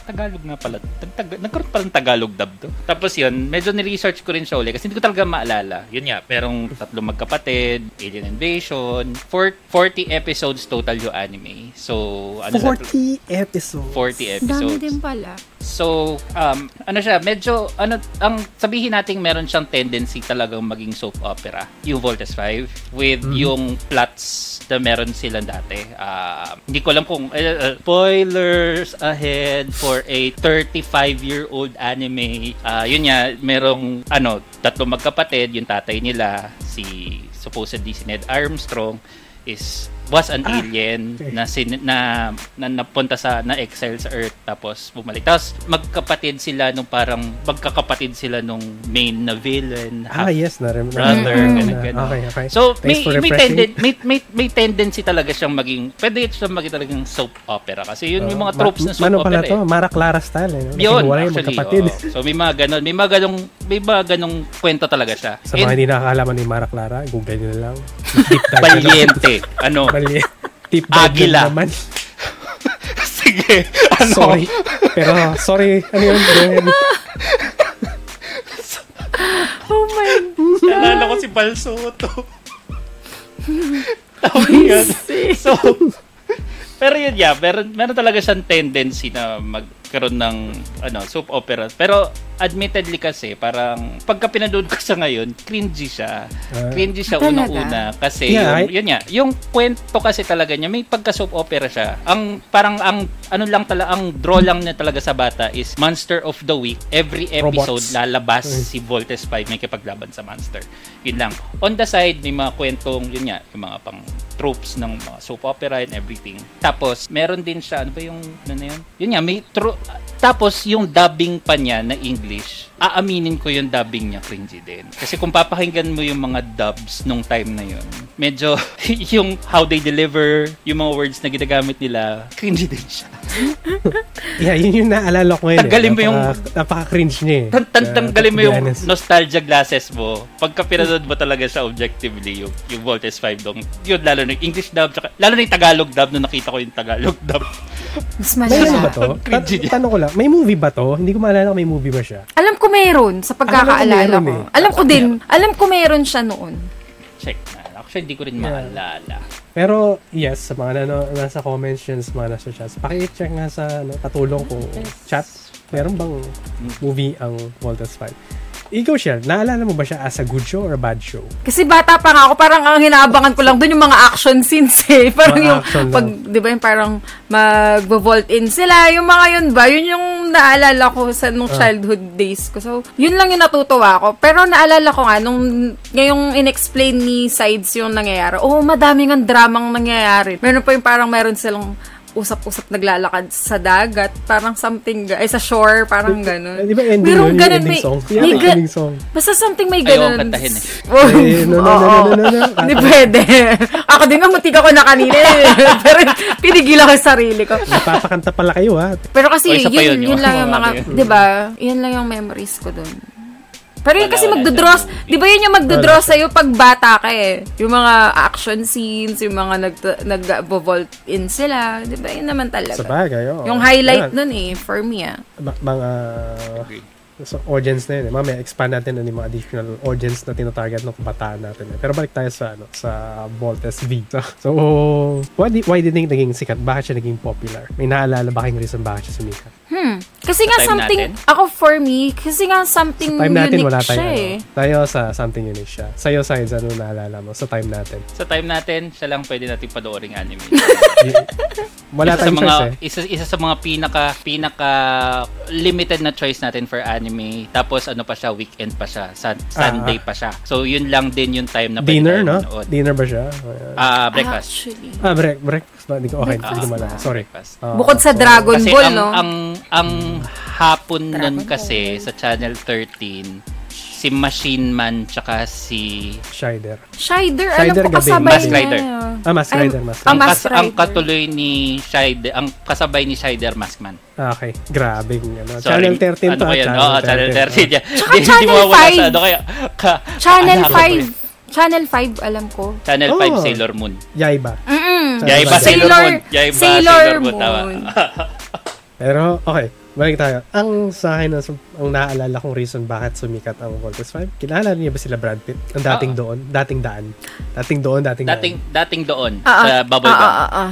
Tagalog nga pala. Tag- nagkaroon pa ng Tagalog dub to. Tapos yun, medyo ni-research ko rin siya uli kasi hindi ko talaga maalala. Yun nga, merong tatlong magkapatid, alien invasion, four- 40 episodes total yung anime. So, ano sa- 40 episodes. 40 Dami episodes. din pala. So, um, ano siya, medyo, ano, ang sabihin natin meron siyang tendency talagang maging soap opera, yung Voltes 5, with yung plots na meron sila dati. Ah, hindi ko alam kung, uh, uh, spoilers ahead for a 35-year-old anime. Ah, yun nga, merong, ano, tatlong magkapatid, yung tatay nila, si, supposedly si Ned Armstrong, is was an Ah, alien okay. na, sin, na na napunta sa na exile sa Earth tapos bumalik. Tapos magkapatid sila nung parang magkakapatid sila nung main na villain. Ah, half yes. Na, brother, na- ganun, ganun. Okay, okay. So, Thanks may, may, tenden, may, may, may tendency talaga siyang maging, pwede siyang maging talagang soap opera. Kasi yun yung mga Oh, tropes ma- na soap ano opera pala to? eh. Mara Clara style eh. no? Yun, Hiwalay, actually. magkapatid. oo. So, may mga ganon. May mga ganong, may mga ganong kwento talaga siya. Sa And mga hindi nakakalaman ni Mara Clara, google nyo na lang. Valiente. ano? Mali. Agila. na naman. Sige. Ano? Sorry. Pero, sorry. Ano yun? Go ahead. Oh my Naalala ko si Balsoto. Tawag yun. So, pero yun yeah, meron, meron talaga siyang tendency na magkaroon ng ano, soap opera. Pero admittedly kasi, parang pagka pinanood ko sa ngayon, cringy siya. Ah. cringy siya Talaga? unang-una. Kasi Yeah, yung, yun nga, yung kwento kasi talaga niya, may pagka soap opera siya. Ang parang ang ano lang talaga, ang draw lang niya talaga sa bata is Monster of the Week. Every episode Robots. lalabas Mm. si Voltes 5 may kipaglaban sa monster. Yun lang. On the side, may mga kwentong, yun nga, yung mga pang tropes ng mga soap opera and everything. Tapos, meron din siya, ano ba yung, ano na yun? Yun nga, may tro- tapos, yung dubbing pa niya na English, English. Aaminin ko yung dubbing niya cringy din. Kasi kung papakinggan mo yung mga dubs nung time na yun, medyo yung how they deliver, yung mga words na ginagamit nila, cringy din siya. yeah, yun yung naalala ko ngayon. Tanggalin eh. mo yung- Napaka- Napaka-cringe niya eh. Tan- tan- Uh, tanggalin mo yung honest. nostalgia glasses mo. Pagka pinanood mo talaga siya objectively, yung, yung Voltes 5 dong, yun lalo na yung English dub, tsaka, lalo na yung Tagalog dub, nung nakita ko yung Tagalog dub. Mas May malala. ano ba to? Ang cringy Ta- niya. tanong ko lang, may movie ba to? Hindi ko maalala kung may movie ba siya. Alam ko meron sa pagkakaalala Alam ko ko. meron eh. Alam ko din. Alam ko meron siya noon. Check na. Actually, hindi ko rin maalala. Pero, yes, sa mga nano, nasa comments yun, sa mga nasa chats, pakicheck nga sa ano, patulong kung chat, meron bang movie ang Voltes 5? Ikaw, Shell, naalala mo ba siya as a good show or a bad show? Kasi bata pa nga ako, parang ang hinaabangan ko lang doon yung mga action scenes eh. Parang Mga yung, action lang. pag, di ba yung parang mag-vault in sila, yung mga yun ba, yun yung naalala ko sa nung Ah. childhood days ko. So, yun lang yung natutuwa ko. Pero naalala ko nga, nung ngayong inexplain ni Sides yung nangyayari, oh, madami nga dramang nangyayari. Meron pa yung parang meron silang usap-usap naglalakad sa dagat, parang something, ay sa shore, parang gano'n. Eh, di ba ending Merong yun, yung ganun, ending may- song? may Yan, ga- ending song. Basta something may Ayaw ganun. kantahin eh. Oh, Eh, no, no, no, no, no, no, no. Hindi pwede. Ako din nga, mutik ako na kanina eh. Pero pinigil ako sa sarili ko. Napapakanta pala kayo, ha? Pero kasi yun, yun, yun, yung lang yung mga yun. di ba? Yun lang yung memories ko dun. Pero yun Wala, kasi magdodraw, di ba yun yung magdodraw Wala. sa'yo pag bata ka eh. Yung mga action scenes, yung mga nag, nag-vault in sila, di ba? Yun naman talaga. Sa bagay, oo. Yung highlight Yan. nun eh, for me ah. Ma- mga so, audience na yun. Eh. Mamaya, expand natin ano yung mga additional audience na tinatarget ng kabataan natin. Eh. Pero balik tayo sa ano sa Voltes V. So, so why, di, why do you think naging sikat? Bakit siya naging popular? May naalala ba kayong reason bakit siya sumikat? Hmm. Kasi nga time something, natin? ako for me, kasi nga something Time natin, unique wala tayong siya ano. eh. Tayo sa something unique siya. Sa'yo, sides, ano naalala mo? Sa time natin. Sa time natin, siya lang pwede natin panoorin anime. Wala isa sa tayong mga choice eh. isa, isa sa mga pinaka pinaka limited na choice natin for anime. Tapos ano pa siya, weekend pa siya, sun, Sunday pa siya. So yun lang din yung time na pwede Dinner, tayo no? manood. Dinner ba siya? Ah, breakfast. Actually. Ah, break, breakfast ba? Hindi ko, okay, hindi ko malala. Sorry. Ah, Bukod sa so, Dragon Kasi Ball, ang, no? ang ang hapon nun Dragon kasi sa Channel 13 si Machine Man tsaka si Shider. Shider, alam Shider ko gabi. kasabay Mask niya. Rider. Ah, Mask Ay, Rider, Mask ah, ang, Mask kas- ang Rider. katuloy ni Shider, ang kasabay ni Shider Maskman. Ah, okay. Grabe. Ano. Sorry. Channel 13 ano to. ba ah, yun? Oo, Channel 13. Yeah. Tsaka Di- di Channel mawawala 5. Sa, ano, kaya, ka, Channel ano ako ba yun? 5. Channel 5, alam ko. Channel Oh. 5 Sailor Moon. Yaiba. Mm-mm. Yaiba Sailor Sailor, Sailor- Moon. Yaiba Sailor Sailor, Moon. Moon. Pero, okay. Balik tayo. Ang sa akin, ang, ang naaalala kong reason bakit sumikat ang Voltes 5, kilala niyo ba sila Brad Pitt? Ang dating Oo. doon, dating daan. Dating doon, dating, dating dating doon Ah, sa ah, Bubble Gum. ah, ah.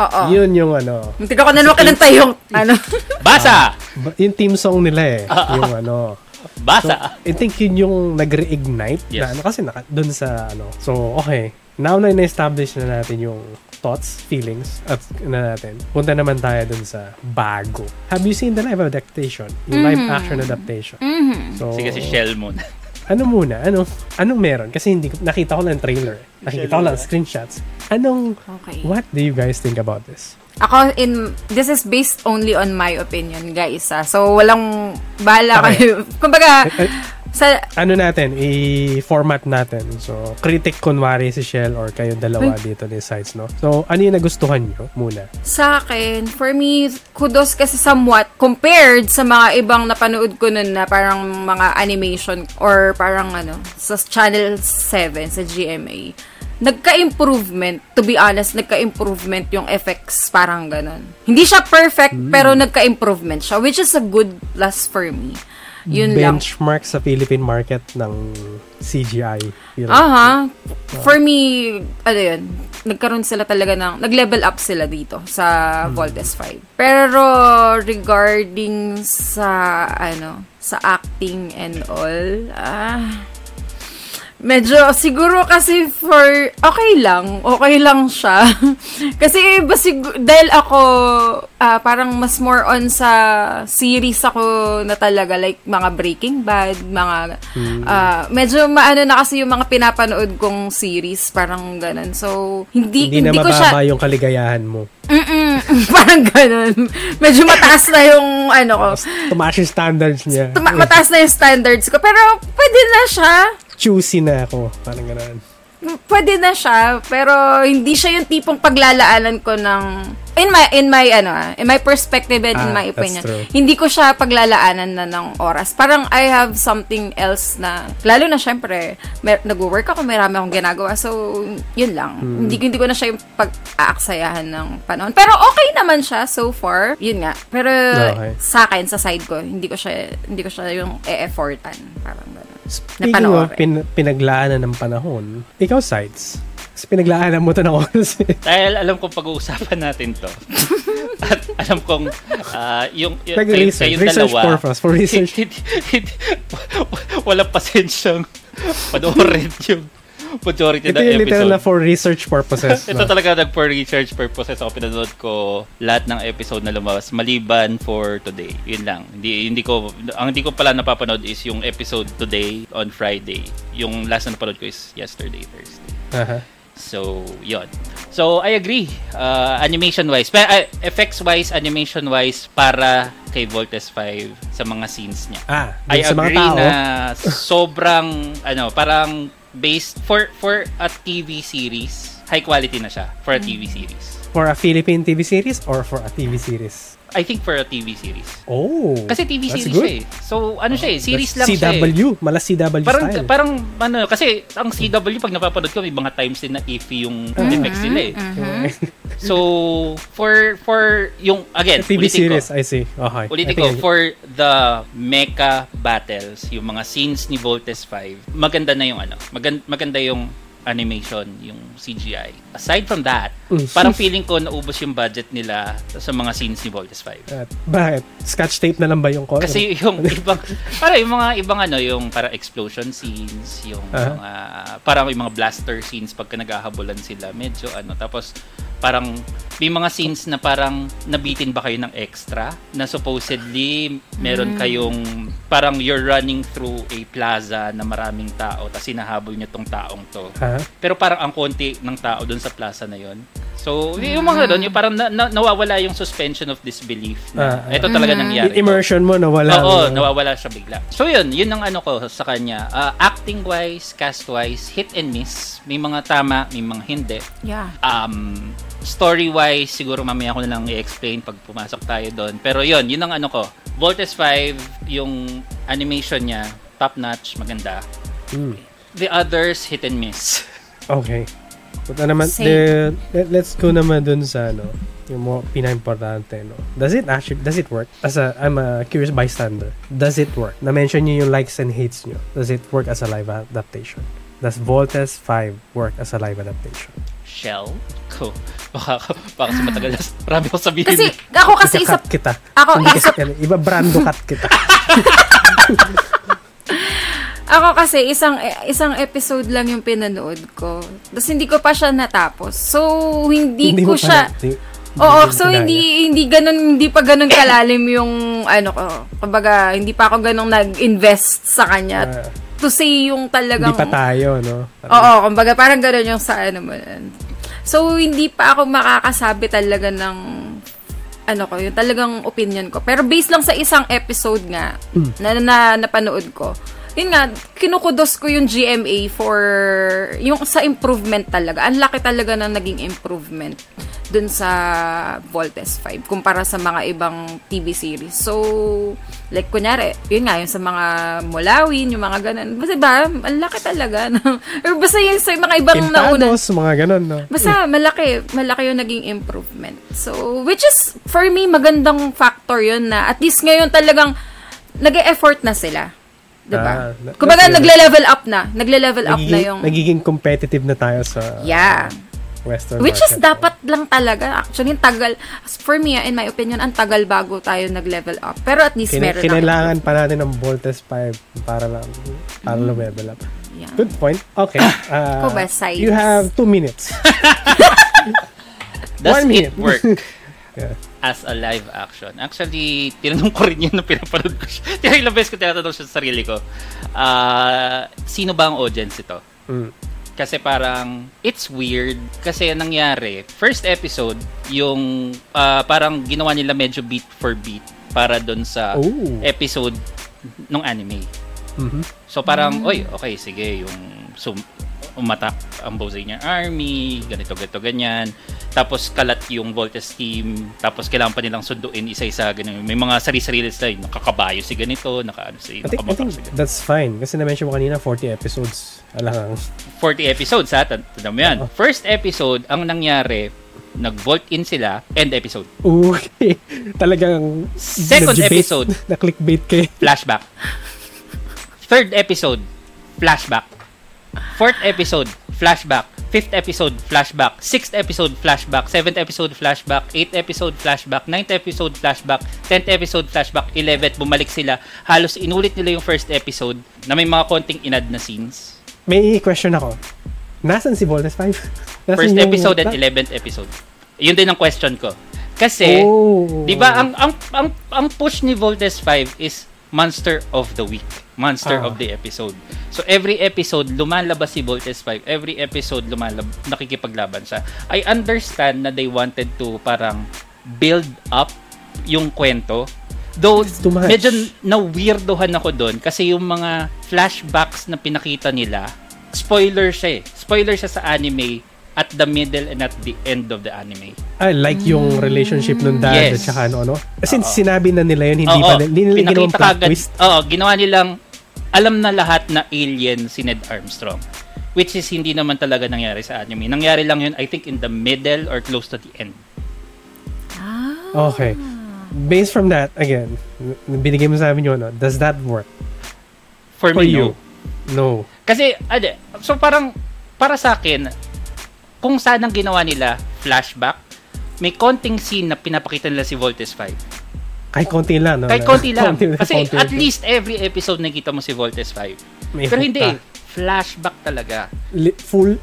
Oo. daan. Yun yung ano, Hindi ko na naman kinanta yung, ano. Basa! ba- yung team song nila eh. yung ano. So, Basa! I think yun yung nag-reignite Yes. na ano kasi naka, dun sa ano. So, okay. Now na na-establish na natin yung thoughts, feelings, at na natin. Punta naman tayo dun sa bago. Have you seen the live adaptation? Yung live action adaptation. Mhm. So, Sige si Shell Moon. ano muna? Ano, anong meron? Kasi hindi ko, nakita ko lang trailer. Nakita ko lang screenshots. Anong, Okay. what do you guys think about this? Ako, in, this is based only on my opinion, guys. Ah. So, walang bala Okay. kayo. Kumbaga, Eh, eh, sa, ano natin, i-format natin. So, critic kunwari si Shell or kayo dalawa dito ni sides, no? So, ano yung nagustuhan nyo muna? sa akin, for me, kudos kasi somewhat compared sa mga ibang napanood ko nun na parang mga animation or parang ano, sa Channel 7, sa GMA. Nagka-improvement, to be honest, nagka-improvement yung effects, parang ganun. Hindi siya perfect, pero nagka-improvement siya, which is a good plus for me. Yun lang. benchmark sa Philippine market ng CGI. Aha. For me, ano yun, nagkaroon sila talaga ng, nag-level up sila dito sa Voltes 5. Pero regarding sa, ano, sa acting and all, ah, medyo, siguro kasi for, okay lang, okay lang siya. kasi, iba sigu- dahil ako, ah, parang mas more on sa series ako na talaga, like mga Breaking Bad, mga, ah, medyo maano na kasi yung mga pinapanood kong series, parang ganun. So, hindi, Hindi, hindi, na ko siya, yung kaligayahan mo. Mm-mm, parang ganun. Medyo mataas na yung, ano ko, Tumaas yung standards niya. tuma- mataas na yung standards ko. Pero, pwede na siya. Choosy na ako. Parang gano'n. pwede na siya, pero hindi siya yung tipong paglalaanan ko ng in my in my ano ah, in my perspective and in Ah, my that's opinion hindi ko siya paglalaanan na ng oras parang I have something else na lalo na syempre mer- nagwo-work ako marami akong ginagawa so yun lang Hmm. hindi hindi ko na siya yung pag-aaksayahan ng panahon pero okay naman siya so far yun nga pero Okay. sa akin sa side ko hindi ko siya hindi ko siya yung e-effortan parang gano'n Speaking panoorin. of pin- pinaglaanan ng panahon, ikaw sides. Kasi pinaglaanan mo to ng oras. Dahil alam kong pag-uusapan natin to. At alam kong ah, yung, yung kayo- Nag-research. kayong Research dalawa, purpose. For research. hindi, hindi, walang pasensyang panoorin yung majority Ito ng yung literal episode. na for research purposes. Ito no? talaga nag for research purposes ako pinanood ko lahat ng episode na lumabas maliban for today. Yun lang. Hindi hindi ko ang hindi ko pala napapanood is yung episode today on Friday. Yung last na napanood ko is yesterday Thursday. Aha. So, yon. So, I agree. Uh, animation-wise. Pero, uh, effects-wise, animation-wise, para kay Voltes 5 sa mga scenes niya. Ah, I dun sa mga agree tao. na sobrang, ano, parang based, for, for a TV series, high quality na siya for a TV series. For a Philippine TV series or for a TV series? I think for a TV series. Oh. Kasi TV that's series good. siya eh. So, ano siya eh, series lang That's siya eh. CW. Mala CW Parang, style. parang, ano, kasi ang CW, pag napapanood ko, may mga times din na iffy yung Mm-hmm. effects nila eh. So, for, for, yung, again, TV ulitin series, ko, I see. Okay. ulitin ko, for the mecha battles, yung mga scenes ni Voltes 5, maganda na yung ano, maganda, maganda yung animation, yung CGI. Aside from that, Mm. parang feeling ko naubos yung budget nila sa mga scenes ni Voltes 5. At bakit? Scotch tape na lang ba yung color? Kasi yung ibang para yung mga ibang ano yung para explosion scenes, yung Aha. mga parang yung mga blaster scenes pagka naghahabulan sila, medyo ano tapos parang may mga scenes na parang nabitin ba kayo ng extra na supposedly meron kayong parang you're running through a plaza na maraming tao tapos hinahabol niyo tong taong to. Ha? Pero parang ang konti ng tao doon sa plaza na yon. So, yung mga doon, yung parang na, na- nawawala yung suspension of disbelief na ah. ito talaga nangyari. to. Immersion mo na wala. Oo, no? nawawala siya bigla. So yun, yun ang ano ko sa kanya. Ah, acting wise, cast wise, hit and miss. May mga tama, may mga hindi. yeah Um, story wise, siguro mamaya ko na lang i-explain pag pumasok tayo doon. Pero yun, yun ang ano ko. Voltes 5, yung animation niya, top notch, maganda. Mm. The others, hit and miss. Okay. Punta naman, the, let, let's go naman dun sa, ano, yung mga pinaka-importante, no? Does it actually, does it work? As a, I'm a curious bystander. Does it work? Na-mention niyo yung likes and hates niyo. Does it work as a live adaptation? Does Voltes 5 work as a live adaptation? Shell ko. Baka, baka kasi matagal na. Marami ko sabihin. kasi eh. ako kasi isa kita. ako Hindi isa iba brando cut kita. Ako kasi isang isang episode lang yung pinanood ko. Tapos hindi ko pa siya natapos. So hindi, ko mo pa siya hindi- Oo, hindi so kinaya. hindi hindi ganun hindi pa ganun kalalim yung ano ko. Kumbaga, hindi pa ako ganun nag-invest sa kanya. Ah, to say yung talagang Hindi pa tayo, no? Parang- Oo, kumbaga parang ganun yung sa ano mo. So hindi pa ako makakasabi talaga ng ano ko, yung talagang opinion ko. Pero based lang sa isang episode nga na, na napanood ko, yun nga, kinukudos ko yung GMA for yung sa improvement talaga. Ang laki talaga ng naging improvement dun sa Voltes 5 kumpara sa mga ibang TV series. So, like kunyari, yun nga, yung sa mga Mulawin, yung mga ganun. Basta ba, ang laki talaga. No? Or basta yung sa mga ibang nauna. Pintados, mga ganun, no? Basta malaki, malaki yung naging improvement. So, which is, for me, magandang factor yun na at least ngayon talagang nag-e-effort na sila. Ah, Diba? na- Kumbaga, good. nagle-level up na. Nagle-level up na yung... nagiging competitive na tayo sa Yeah. Western Which is market. dapat lang talaga. Actually, tagal. For me, in my opinion, ang tagal bago tayo nag-level up. Pero at least Kina- meron kinailangan pa natin ng Voltes 5 para lang para Mm. level up. Yeah. Good point. Okay. Uh, ba, you have two minutes. Does One minute. it work Yeah. As a live action? Actually, tinanong ko rin yun nung pinapanood ko siya. Kaya ilang beses ko tinatanong siya sa sarili ko. Ah, sino ba ang audience ito? Mm. Kasi parang, it's weird. Kasi ang nangyari, first episode, yung ah, parang ginawa nila medyo beat for beat para doon sa Oh. episode ng anime. Mhm. So parang, oy, okay, sige, yung sum umatak ang Bozanian Army, ganito, ganito, ganyan. Tapos kalat yung Voltes team, tapos kailangan pa nilang sunduin isa-isa, ganun. May mga sarili-sarili style, nakakabayo si ganito, naka, ano, si, I think, I think si ganito. that's fine. Kasi na-mention mo kanina, 40 episodes. Alang 40 episodes ha, tandaan mo yan. First episode, ang nangyari, nag-vault in sila, end episode. Okay. Talagang Second na-debate- episode. Na clickbait kayo. flashback. Third episode, flashback. Fourth episode, flashback. Fifth episode, flashback. Sixth episode, flashback. Seventh episode, flashback. Eighth episode, flashback. Ninth episode, flashback. Tenth episode, flashback. Eleventh, bumalik sila. Halos inulit nila yung first episode na may mga konting inad na scenes. May question ako. Nasaan si Voltes 5? Nasaan First yung- episode and eleventh episode. Yun din ang question ko. Kasi, Oh. 'di ba ang ang ang ang push ni Voltes 5 is Monster of the Week, Monster Ah. of the Episode. So every episode lumalabas si Voltes 5, every episode lumalab nakikipaglaban siya. I understand na they wanted to parang build up yung kwento. Though medyo na-weirdohan ako doon kasi yung mga flashbacks na pinakita nila, spoiler siya eh. Spoiler siya sa anime at the middle and at the end of the anime. I like yung relationship nung dad Yes. at saka ano, ano. Since Oo. sinabi na nila yun, hindi Oo, pa nila, hindi nila pinakita plot twist. Oo, ginawa nilang alam na lahat na alien si Ned Armstrong. Which is hindi naman talaga nangyari sa anime. Nangyari lang yun, I think, in the middle or close to the end. Okay. Based from that, again, binigay mo sa amin yun, no? does that work For, for me, you? no. No. Kasi, ade, so parang, para sa akin, kung saan ang ginawa nila, flashback, may konting scene na pinapakita nila si Voltes 5. Kahit konti lang, no? Kahit konti lang. Konti- Kasi konti at least every episode nakita mo si Voltes 5. May Pero hook hindi, flashback talaga. Li- full,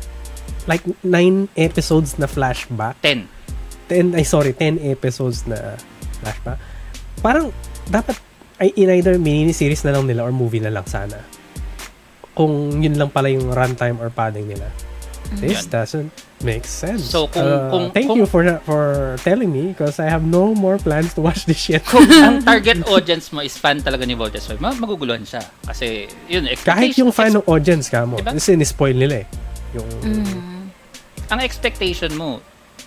like, nine episodes na flashback. 10. 10, ay sorry, 10 episodes na flashback. Parang, dapat, ay in either mini-series na lang nila or movie na lang sana. Kung yun lang pala yung runtime or padding nila. This Yan. doesn't make sense. So, kung- Uh, kung- thank kung- you for for telling me because I have no more plans to watch this shit. kung ang target audience mo is fan talaga ni Voltes 5, ma- maguguluhan siya. Kasi, yun, Kahit yung fan ng audience ka mo, Diba? kasi ni-spoil nila eh. Yung, ang expectation mo,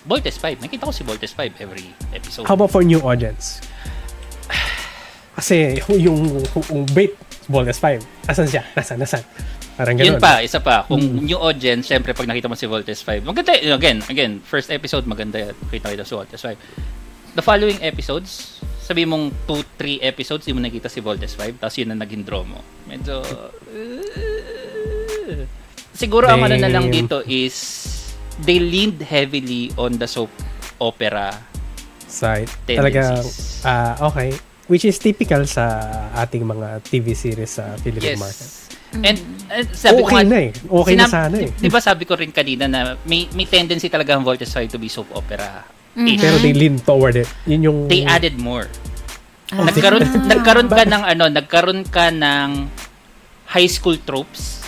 Voltes 5. Nakita ko si Voltes 5 every episode. how about for new audience? Kasi yung, yung, yung bait, Voltes 5, asan siya? Nasaan, nasaan? Parang ganun. Yun pa, isa pa. Kung Hmm. new audience, syempre pag nakita mo si Voltes 5, maganda, again, again, first episode, maganda yan. Kita kita si Voltes 5. The following episodes, sabi mong 2-3 episodes, di mo nakita si Voltes 5, tapos yun ang naging draw mo. Medyo... uh, siguro ang ano na lang dito is they leaned heavily on the soap opera side. Talaga, ah okay. Which is typical sa ating mga TV series sa Philippine market. Yes. And, and sabi ko okay nga, na eh. Okay na Sinab- sana eh. Di, ba sabi ko rin kanina na may may tendency talaga ang Voltes 5 to be soap opera. ish. Pero they lean toward it. Yun yung... They added more. Ah. Nagkaroon nagkaroon ka ng ano, nagkaroon ka ng high school tropes.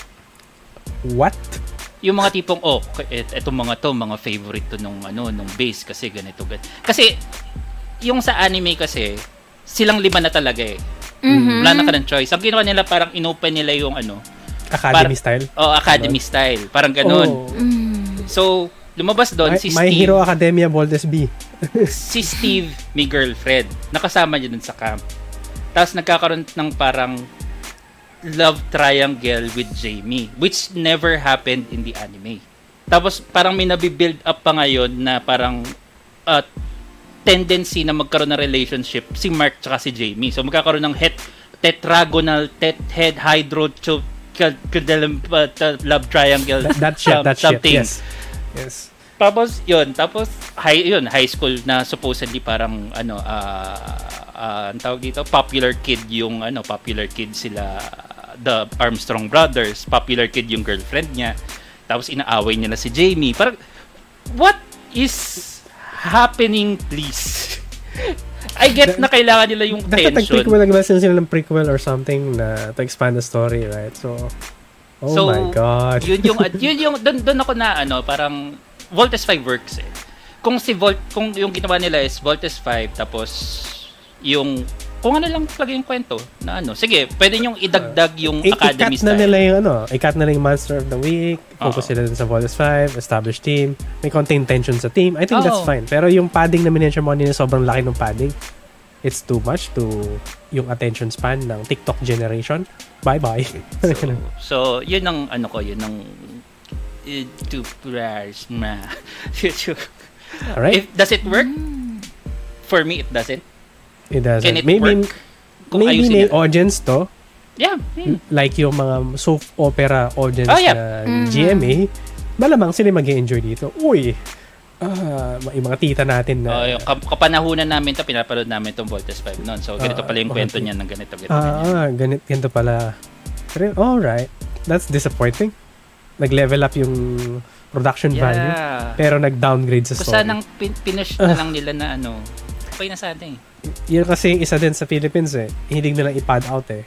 What? Yung mga tipong oh, et, etong mga to, mga favorite to nung ano, nung base kasi ganito ganito. Kasi yung sa anime kasi silang lima na talaga eh. Mhm. Wala na ka ng choice. Ang ginawa nila parang inopen nila yung ano, Academy Par- style? oh, academy style. Parang ganun. Oh. Mm. So, lumabas doon My, si My Steve. Hero Academia Voltes B. si Steve, may girlfriend. Nakasama niya dun sa camp. Tapos nagkakaroon ng parang love triangle with Jamie, which never happened in the anime. Tapos parang may nabibuild up pa ngayon na parang uh, tendency na magkaroon ng relationship si Mark tsaka si Jamie. So magkakaroon ng het tetragonal tet head hydro uh, love triangle That, that shit, that shit. something. Yes. Yes. Tapos yun, tapos high yun, high school na supposedly parang ano ah ah, ang tawag dito, popular kid yung ano, popular kid sila the Armstrong brothers, popular kid yung girlfriend niya. Tapos inaaway niya na si Jamie. Parang what is happening please? I get na kailangan nila yung Dapat tension. nag-prequel, nagbasan sila ng prequel or something na to expand the story, right? So, oh So, my God. yun yung yun yung doon doon ako na ano, parang Voltes 5 works eh. Kung si Volt kung yung ginawa nila is Voltes 5 tapos yung kung ano lang talaga yung kwento na ano. Sige, pwede nyo idagdag yung I- academy i-cut na style. nila yung ano, i-cut na nila yung Monster of the Week, focus sila dun sa Voltes 5, established team, may konting tension sa team. I think that's Oo. fine. Pero yung padding na miniature mo kanina, sobrang laki ng padding. It's too much to yung attention span ng TikTok generation. Bye-bye. So, so, yun ang ano ko, yun ang uh, toothbrush ma. Alright? If, does it work? For me, it doesn't. It doesn't. Can it maybe work? Kung maybe may nila. audience to, Yeah. hmm. like yung mga soap opera audience Oh, yeah. na Mhm. GMA, malamang sila mag enjoy dito. Uy, ah, yung mga tita natin na, Oh, yung kap- kapanahunan namin to, pinapanood namin tong Voltes 5 noon. So, ganito Ah, pala yung okay. kwento niya ng ganito, ganito. ganyan. ah, ganit, ganito pala. Pero, alright. That's disappointing. Nag-level up yung production value. Yeah. Pero nag-downgrade sa Kung story. sanang pin- pinush na lang nila na ano, okay na sana eh. Yun kasi isa din sa Philippines eh. Hilig nilang i-pad out eh.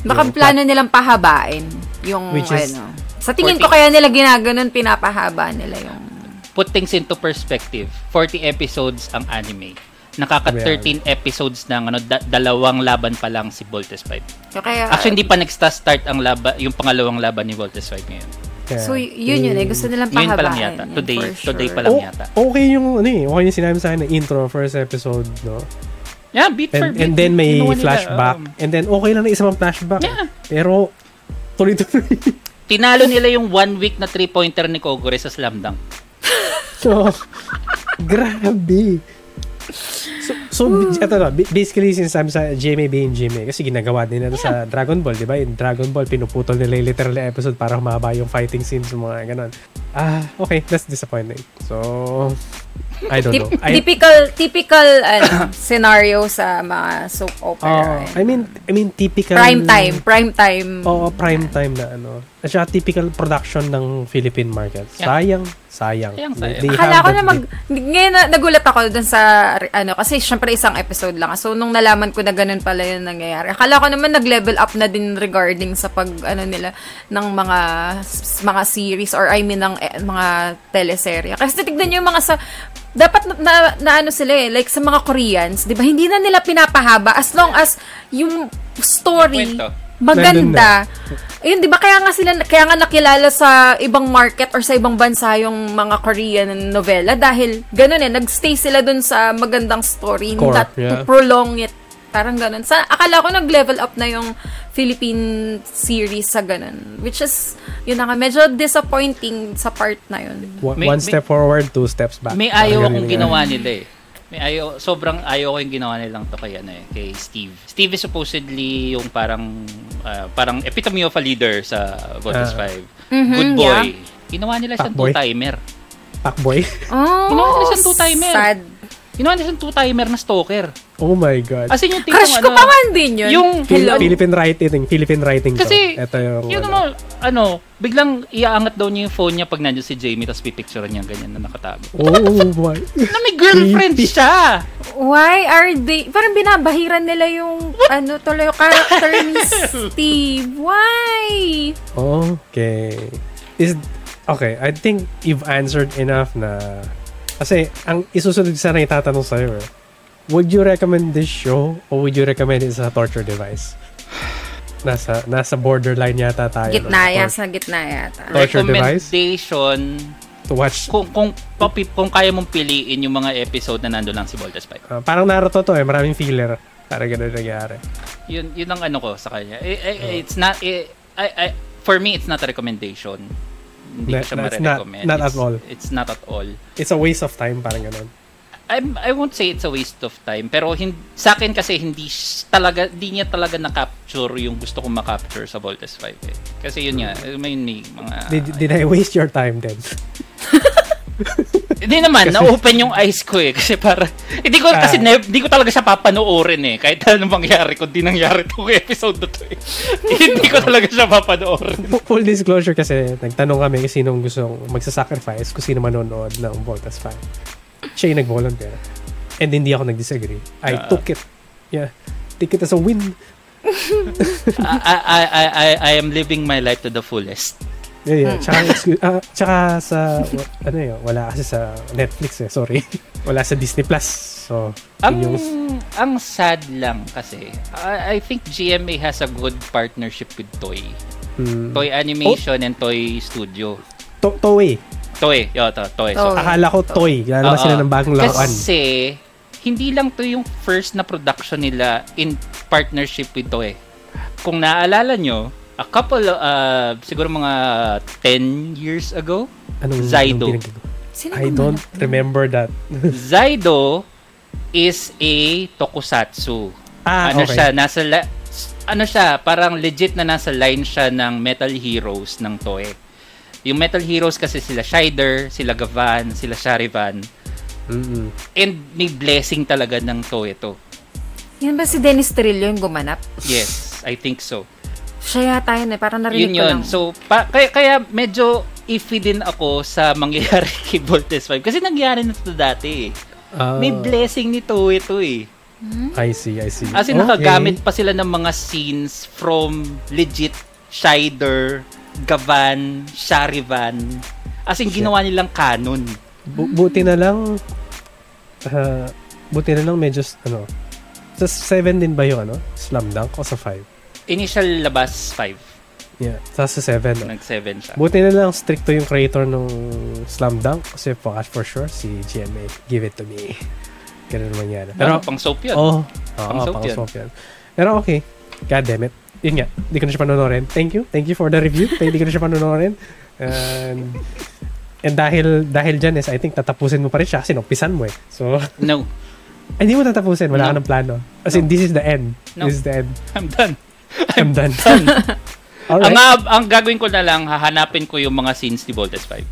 Baka Yung plano nilang pahabain yung Which is- ano. Sa tingin 40. ko kaya nila ginaganon, pinapahaba nila yung... Put things into perspective, 40 episodes ang anime. Nakaka Yeah. 13 episodes ng ano da- dalawang laban pa lang si Voltes 5. Kaya, Actually hindi pa nagsta-start ang laban yung pangalawang laban ni Voltes 5 ngayon. Kaya, so, yun yun eh. Gusto nilang Ngayon pa lang pahabain. yata. yun, Today, for today sure. pa lang Oh, yata. okay yung ano eh. Okay yung sinabi sa akin na intro first episode, no? Yeah, beat for And, beat. and then may Ginawa nila, flashback. um, and then okay lang na isa pang flashback. Yeah. Pero tuloy-tuloy. tinalo nila yung one week na three-pointer ni Kogure sa slam dunk. so, grabe. So, so ito na, basically sinasabi sa GMA being GMA kasi ginagawa din nila sa Dragon Ball, di ba? Yung Dragon Ball, pinuputol nila yung literal episode para humaba yung fighting scenes, mga ganon. Ah, okay, that's disappointing. So, I don't Tip- know. I, typical typical ano, scenario sa mga soap uh, opera. I mean, I mean, typical... prime time, prime time. Oo, prime time na ano. At saka typical production ng Philippine market. Yeah. Sayang, sayang. Sayang, sayang. they Akala ko na mag... Ngayon, na, nagulat ako dun sa, ano, kasi syempre isang episode lang. So, nung nalaman ko na ganun pala yung nangyayari. Akala ko naman nag-level up na din regarding sa pag, ano nila, ng mga, s- mga series or I mean, ng eh, mga teleserye. Kasi tignan nyo yung mga sa, dapat na, na, na ano sila eh, like sa mga Koreans, di ba, hindi na nila pinapahaba as long as yung story, Kwento. Maganda. Ayun, 'di ba kaya nga sila kaya nga nakilala sa ibang market or sa ibang bansa yung mga Korean novela dahil ganun eh, nagstay sila dun sa magandang story Core, not yeah. to prolong it. Parang ganun. Sa, akala ko nag-level up na yung Philippine series sa ganun. Which is, yun na nga, medyo disappointing sa part na yun. One, May- one may- step forward, two steps back. May ayaw akong ganun ginawa nila eh. May ayaw, sobrang ayaw ko yung ginawa nilang to kay, ano eh, kay Steve. Steve is supposedly yung parang, ah, parang epitome of a leader sa Voltes Ah. 5. Mhm, Good boy. yeah. Ginawa nila siyang two-timer. Fuckboy. Oh, Ginawa nila siyang two-timer. Sad. Ginawa nila siyang two-timer na stalker. Oh my God. As in yung tipong Crush ko ano, pa man din yun. yung- Hello. Philippine writing, Philippine writing to. Kasi, Ito yung, yun ano. ano, biglang iaangat daw niya yung phone niya pag nandiyan si Jamie tapos pipicture niya ganyan na nakatago. Oh my. Na may girlfriend siya! Why are they, parang binabahiran nila yung, ano, tuloy yung character ni Steve. Why? Okay. Is okay, I think you've answered enough na kasi ang isusunod sana itatanong sa'yo eh. Would you recommend this show or would you recommend it as a torture device? Nasa nasa borderline yata tayo. no? Gitna Tor- yasa, gitna yata. Torture device? Recommendation, To watch. kung, kung, papi, kung kaya mong piliin yung mga episode na nando lang si Voltes 5. ah, parang Naruto to eh, maraming filler. Para ganun nangyari. Yun, yun ang ano ko sa kanya. Eh, eh, it's not, eh, I, I, for me, it's not a recommendation. Hindi ko siya na- it's not- not at all. It's not at all. It's a waste of time, parang ganun. I'm, I won't say it's a waste of time, pero hin, sa akin kasi hindi talaga, di niya talaga na-capture yung gusto kong ma-capture sa Voltes 5 eh. Kasi yun nga, may may mga... Did, did I waste your time then? Hindi naman, na-open yung eyes ko eh. Kasi para, hindi ko, kasi Ah. ne- hindi ko talaga siya papanoorin eh. Kahit anong mangyari, kung di nangyari itong episode na to eh. hindi ko talaga siya papanoorin. Fu- Full disclosure kasi, nagtanong kami kung sinong gustong magsasacrifice, kung sino manonood ng Voltas 5. Siya yung nag-volunteer. And hindi ako nag-disagree. I Ah. took it. Yeah. Take it as a win. I, I, I, I, I am living my life to the fullest. Yeah, yeah. Tsaka, exclu- ah, tsaka sa, ano yun, wala kasi sa Netflix eh, sorry. wala sa Disney Plus. So, Ang, yun yung, ang sad lang kasi, I, I think GMA has a good partnership with Toy. hmm, Toy Animation and Toy Studio. to- Toei. Toy, yo, to, Toy. So, Toy. Akala ko Toy. Lalabas Oo. sila ng bagong laruan. Kasi, hindi lang to yung first na production nila in partnership with Toy. Kung naaalala nyo, a couple, uh, siguro mga 10 years ago, Anong, Zaido. anong I don't remember that. Zaido is a tokusatsu. ah, ano okay. siya, nasa la- ano siya, parang legit na nasa line siya ng Metal Heroes ng Toei. Yung Metal Heroes kasi sila Shider, sila Gavan, sila Sharivan. Mm-mm. And may blessing talaga ng Toei to. Yan ba si Dennis Trillo yung gumanap? Yes, I think so. Siya yata yun eh. Parang narinig Yun ko yun. lang. So, pa, kaya, kaya medyo iffy din ako sa mangyayari kay Voltes 5. Kasi nangyari na ito dati eh. Ah, May blessing ni Toei to eh. I see, I see. As in, Okay. nakagamit pa sila ng mga scenes from legit Shider, Gavan, Sharivan. As in, Shit. ginawa nilang canon. Bu- buti na lang, ah, buti na lang medyo, ano, sa 7 din ba yung, ano, Slam Dunk o sa 5? Initial labas 5. Yeah, sa sa 7, no? Nag-7 siya. Buti na lang stricto yung creator ng Slam Dunk kasi for, for sure si GMA, give it to me. Ganun naman yan. Pero, pang soap yun. oh, Pang oo, soap pang yan. soap yan. Pero okay, god damn it. Yun nga, hindi ko na siya panonorin. Thank you. Thank you for the review. Hindi ko na siya panonorin. And, and dahil dahil dyan is, I think tatapusin mo pa rin siya kasi numpisan mo eh. So, No, hindi mo tatapusin. Wala No. ka ng plano. As in, No. this is the end. No. This is the end. I'm done. I'm done. Ang, Alright. ang, ang gagawin ko na lang, hahanapin ko yung mga scenes ni Voltes 5.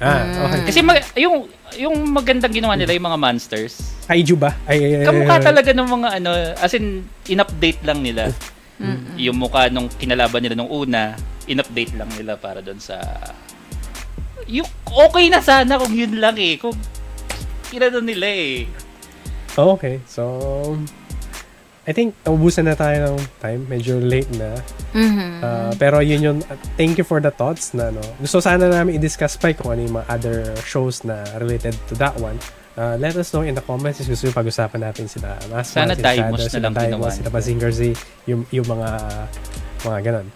ah, okay. Kasi mag, yung yung magandang ginawa nila yung mga monsters. Kaiju ba? Ay, ay, ay, Kamukha ay, talaga ng mga ano, as in in-update lang nila. Yung mukha nung kinalaban nila nung una, in-update lang nila para doon sa yung okay na sana kung yun lang eh. Kung kinano nila eh. Oh, okay. So, I think naubusan na tayo ng time. Medyo late na. Mhm. Uh, pero yun yun. uh, thank you for the thoughts na no. Gusto sana namin i-discuss pa kung ano yung mga other shows na related to that one. Uh, let us know in the comments if gusto yung pag-usapan natin sila. Mas Sana Shadow, na sila lang ginawa Sila. Bazinger Z, yung, yung mga mga ganon.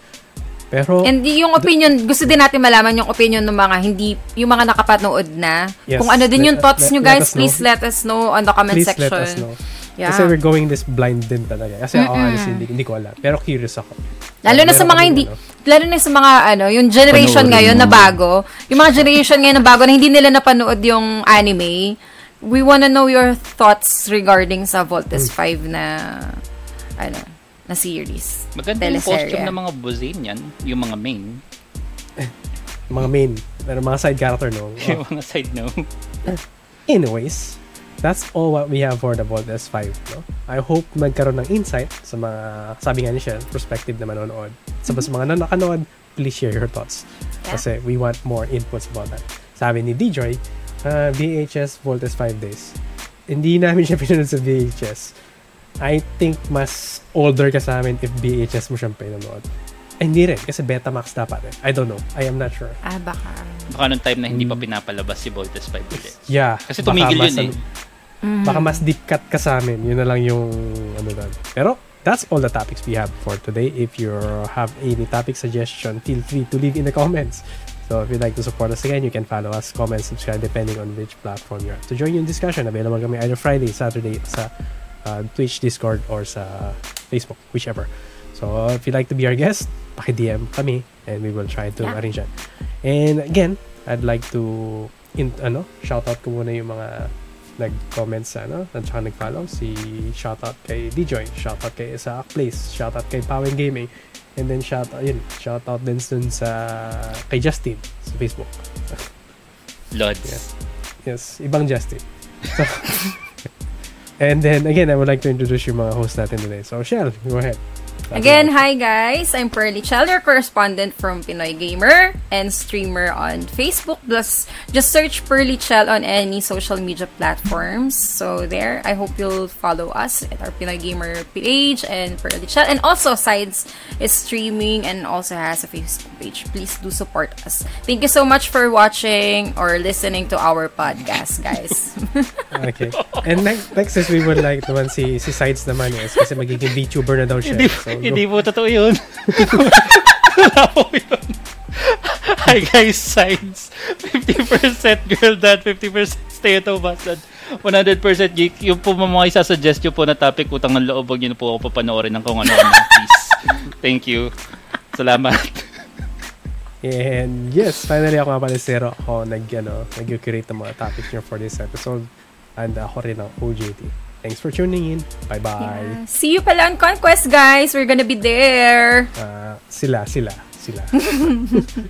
Pero, And yung opinion, gusto din natin malaman yung opinion ng mga hindi, yung mga nakapanood na. Yes. Kung ano din Let- yung thoughts let- nyo let guys, know. please let us know on the comment please section. let us know. Yeah. Kasi we're going this blind din talaga. Kasi ako honestly, hindi, hindi ko alam. Pero curious ako. Lalo na sa mga hindi, ano, lalo na sa mga ano, yung generation Panoorin ngayon na mo. bago, yung mga generation ngayon na bago na hindi nila napanood yung anime, we wanna know your thoughts regarding sa Voltes 5 na, ano, na series. Maganda yung costume ng mga buzin yan, yung mga main, mga main. Pero mga side character, no? Oh. yung mga side no. Anyways, that's all what we have for the Vault S5. No? I hope magkaroon ng insight sa mga, sabi nga ni Shell, perspective na manonood. Sa sa mga nakanood, please share your thoughts. Yeah. Kasi we want more inputs about that. Sabi ni DJ, uh, VHS Vault S5 days. Hindi namin siya pinanood sa VHS. I think mas older ka sa amin if VHS mo siyang pinanood. Ay, hindi rin. Kasi Betamax dapat eh. I don't know. I am not sure. Ah, baka. Baka nung time na hindi pa Mm. pinapalabas si Voltes 5 ulit. Yeah. Kasi tumigil yun eh. ano- Baka mas deep cut ka sa amin. Yun na lang yung ano doon. Pero that's all the topics we have for today. If you have any topic suggestion, feel free to leave in the comments. So if you'd like to support us again, you can follow us, comment, subscribe depending on which platform you're at. To join yung discussion, available kami either Friday, Saturday sa uh, Twitch, Discord, or sa Facebook, whichever. So if you'd like to be our guest, paki-DM kami and we will try to Yeah. arrange that. And again, I'd like to in, ano, shout out ko muna yung mga nag-comment sa ano, at saka nag-follow. Si shoutout kay DJoy, shoutout kay Isaac Place, shoutout kay Powen Gaming, and then shoutout, yun, shoutout din dun sa kay Justin sa Facebook. Lods. Yes. Yes, ibang Justin. So, and then again, I would like to introduce yung mga host natin today. So, Shell, go ahead. Again, hi guys. I'm Pearly Chell, your correspondent from Pinoy Gamer and streamer on Facebook. Plus, just search Pearly Chell on any social media platforms. So there, I hope you'll follow us at our Pinoy Gamer page and Pearly Chell. And also, Sides is streaming and also has a Facebook page. Please do support us. Thank you so much for watching or listening to our podcast, guys. Okay. And next, next is we would like naman si, si Sides naman yes, kasi magiging VTuber na daw siya. So, hindi po totoo yun. Wala po yun. Hi guys, signs. 50% girl dad, 50% stay at home husband. 100% geek. Yung po mga isasuggest nyo po na topic utang ng loob, huwag nyo po ako papanoorin ng kung ano-ano. Please. Thank you. Salamat. And yes, finally ako nga pala si Zero. Ako nag, ano, nag-curate ng mga topics niyo for this episode. And ako rin ang OJT. Thanks for tuning in. Bye-bye. See you pala on Conquest, guys. We're gonna be there. Ah, sila, sila, sila.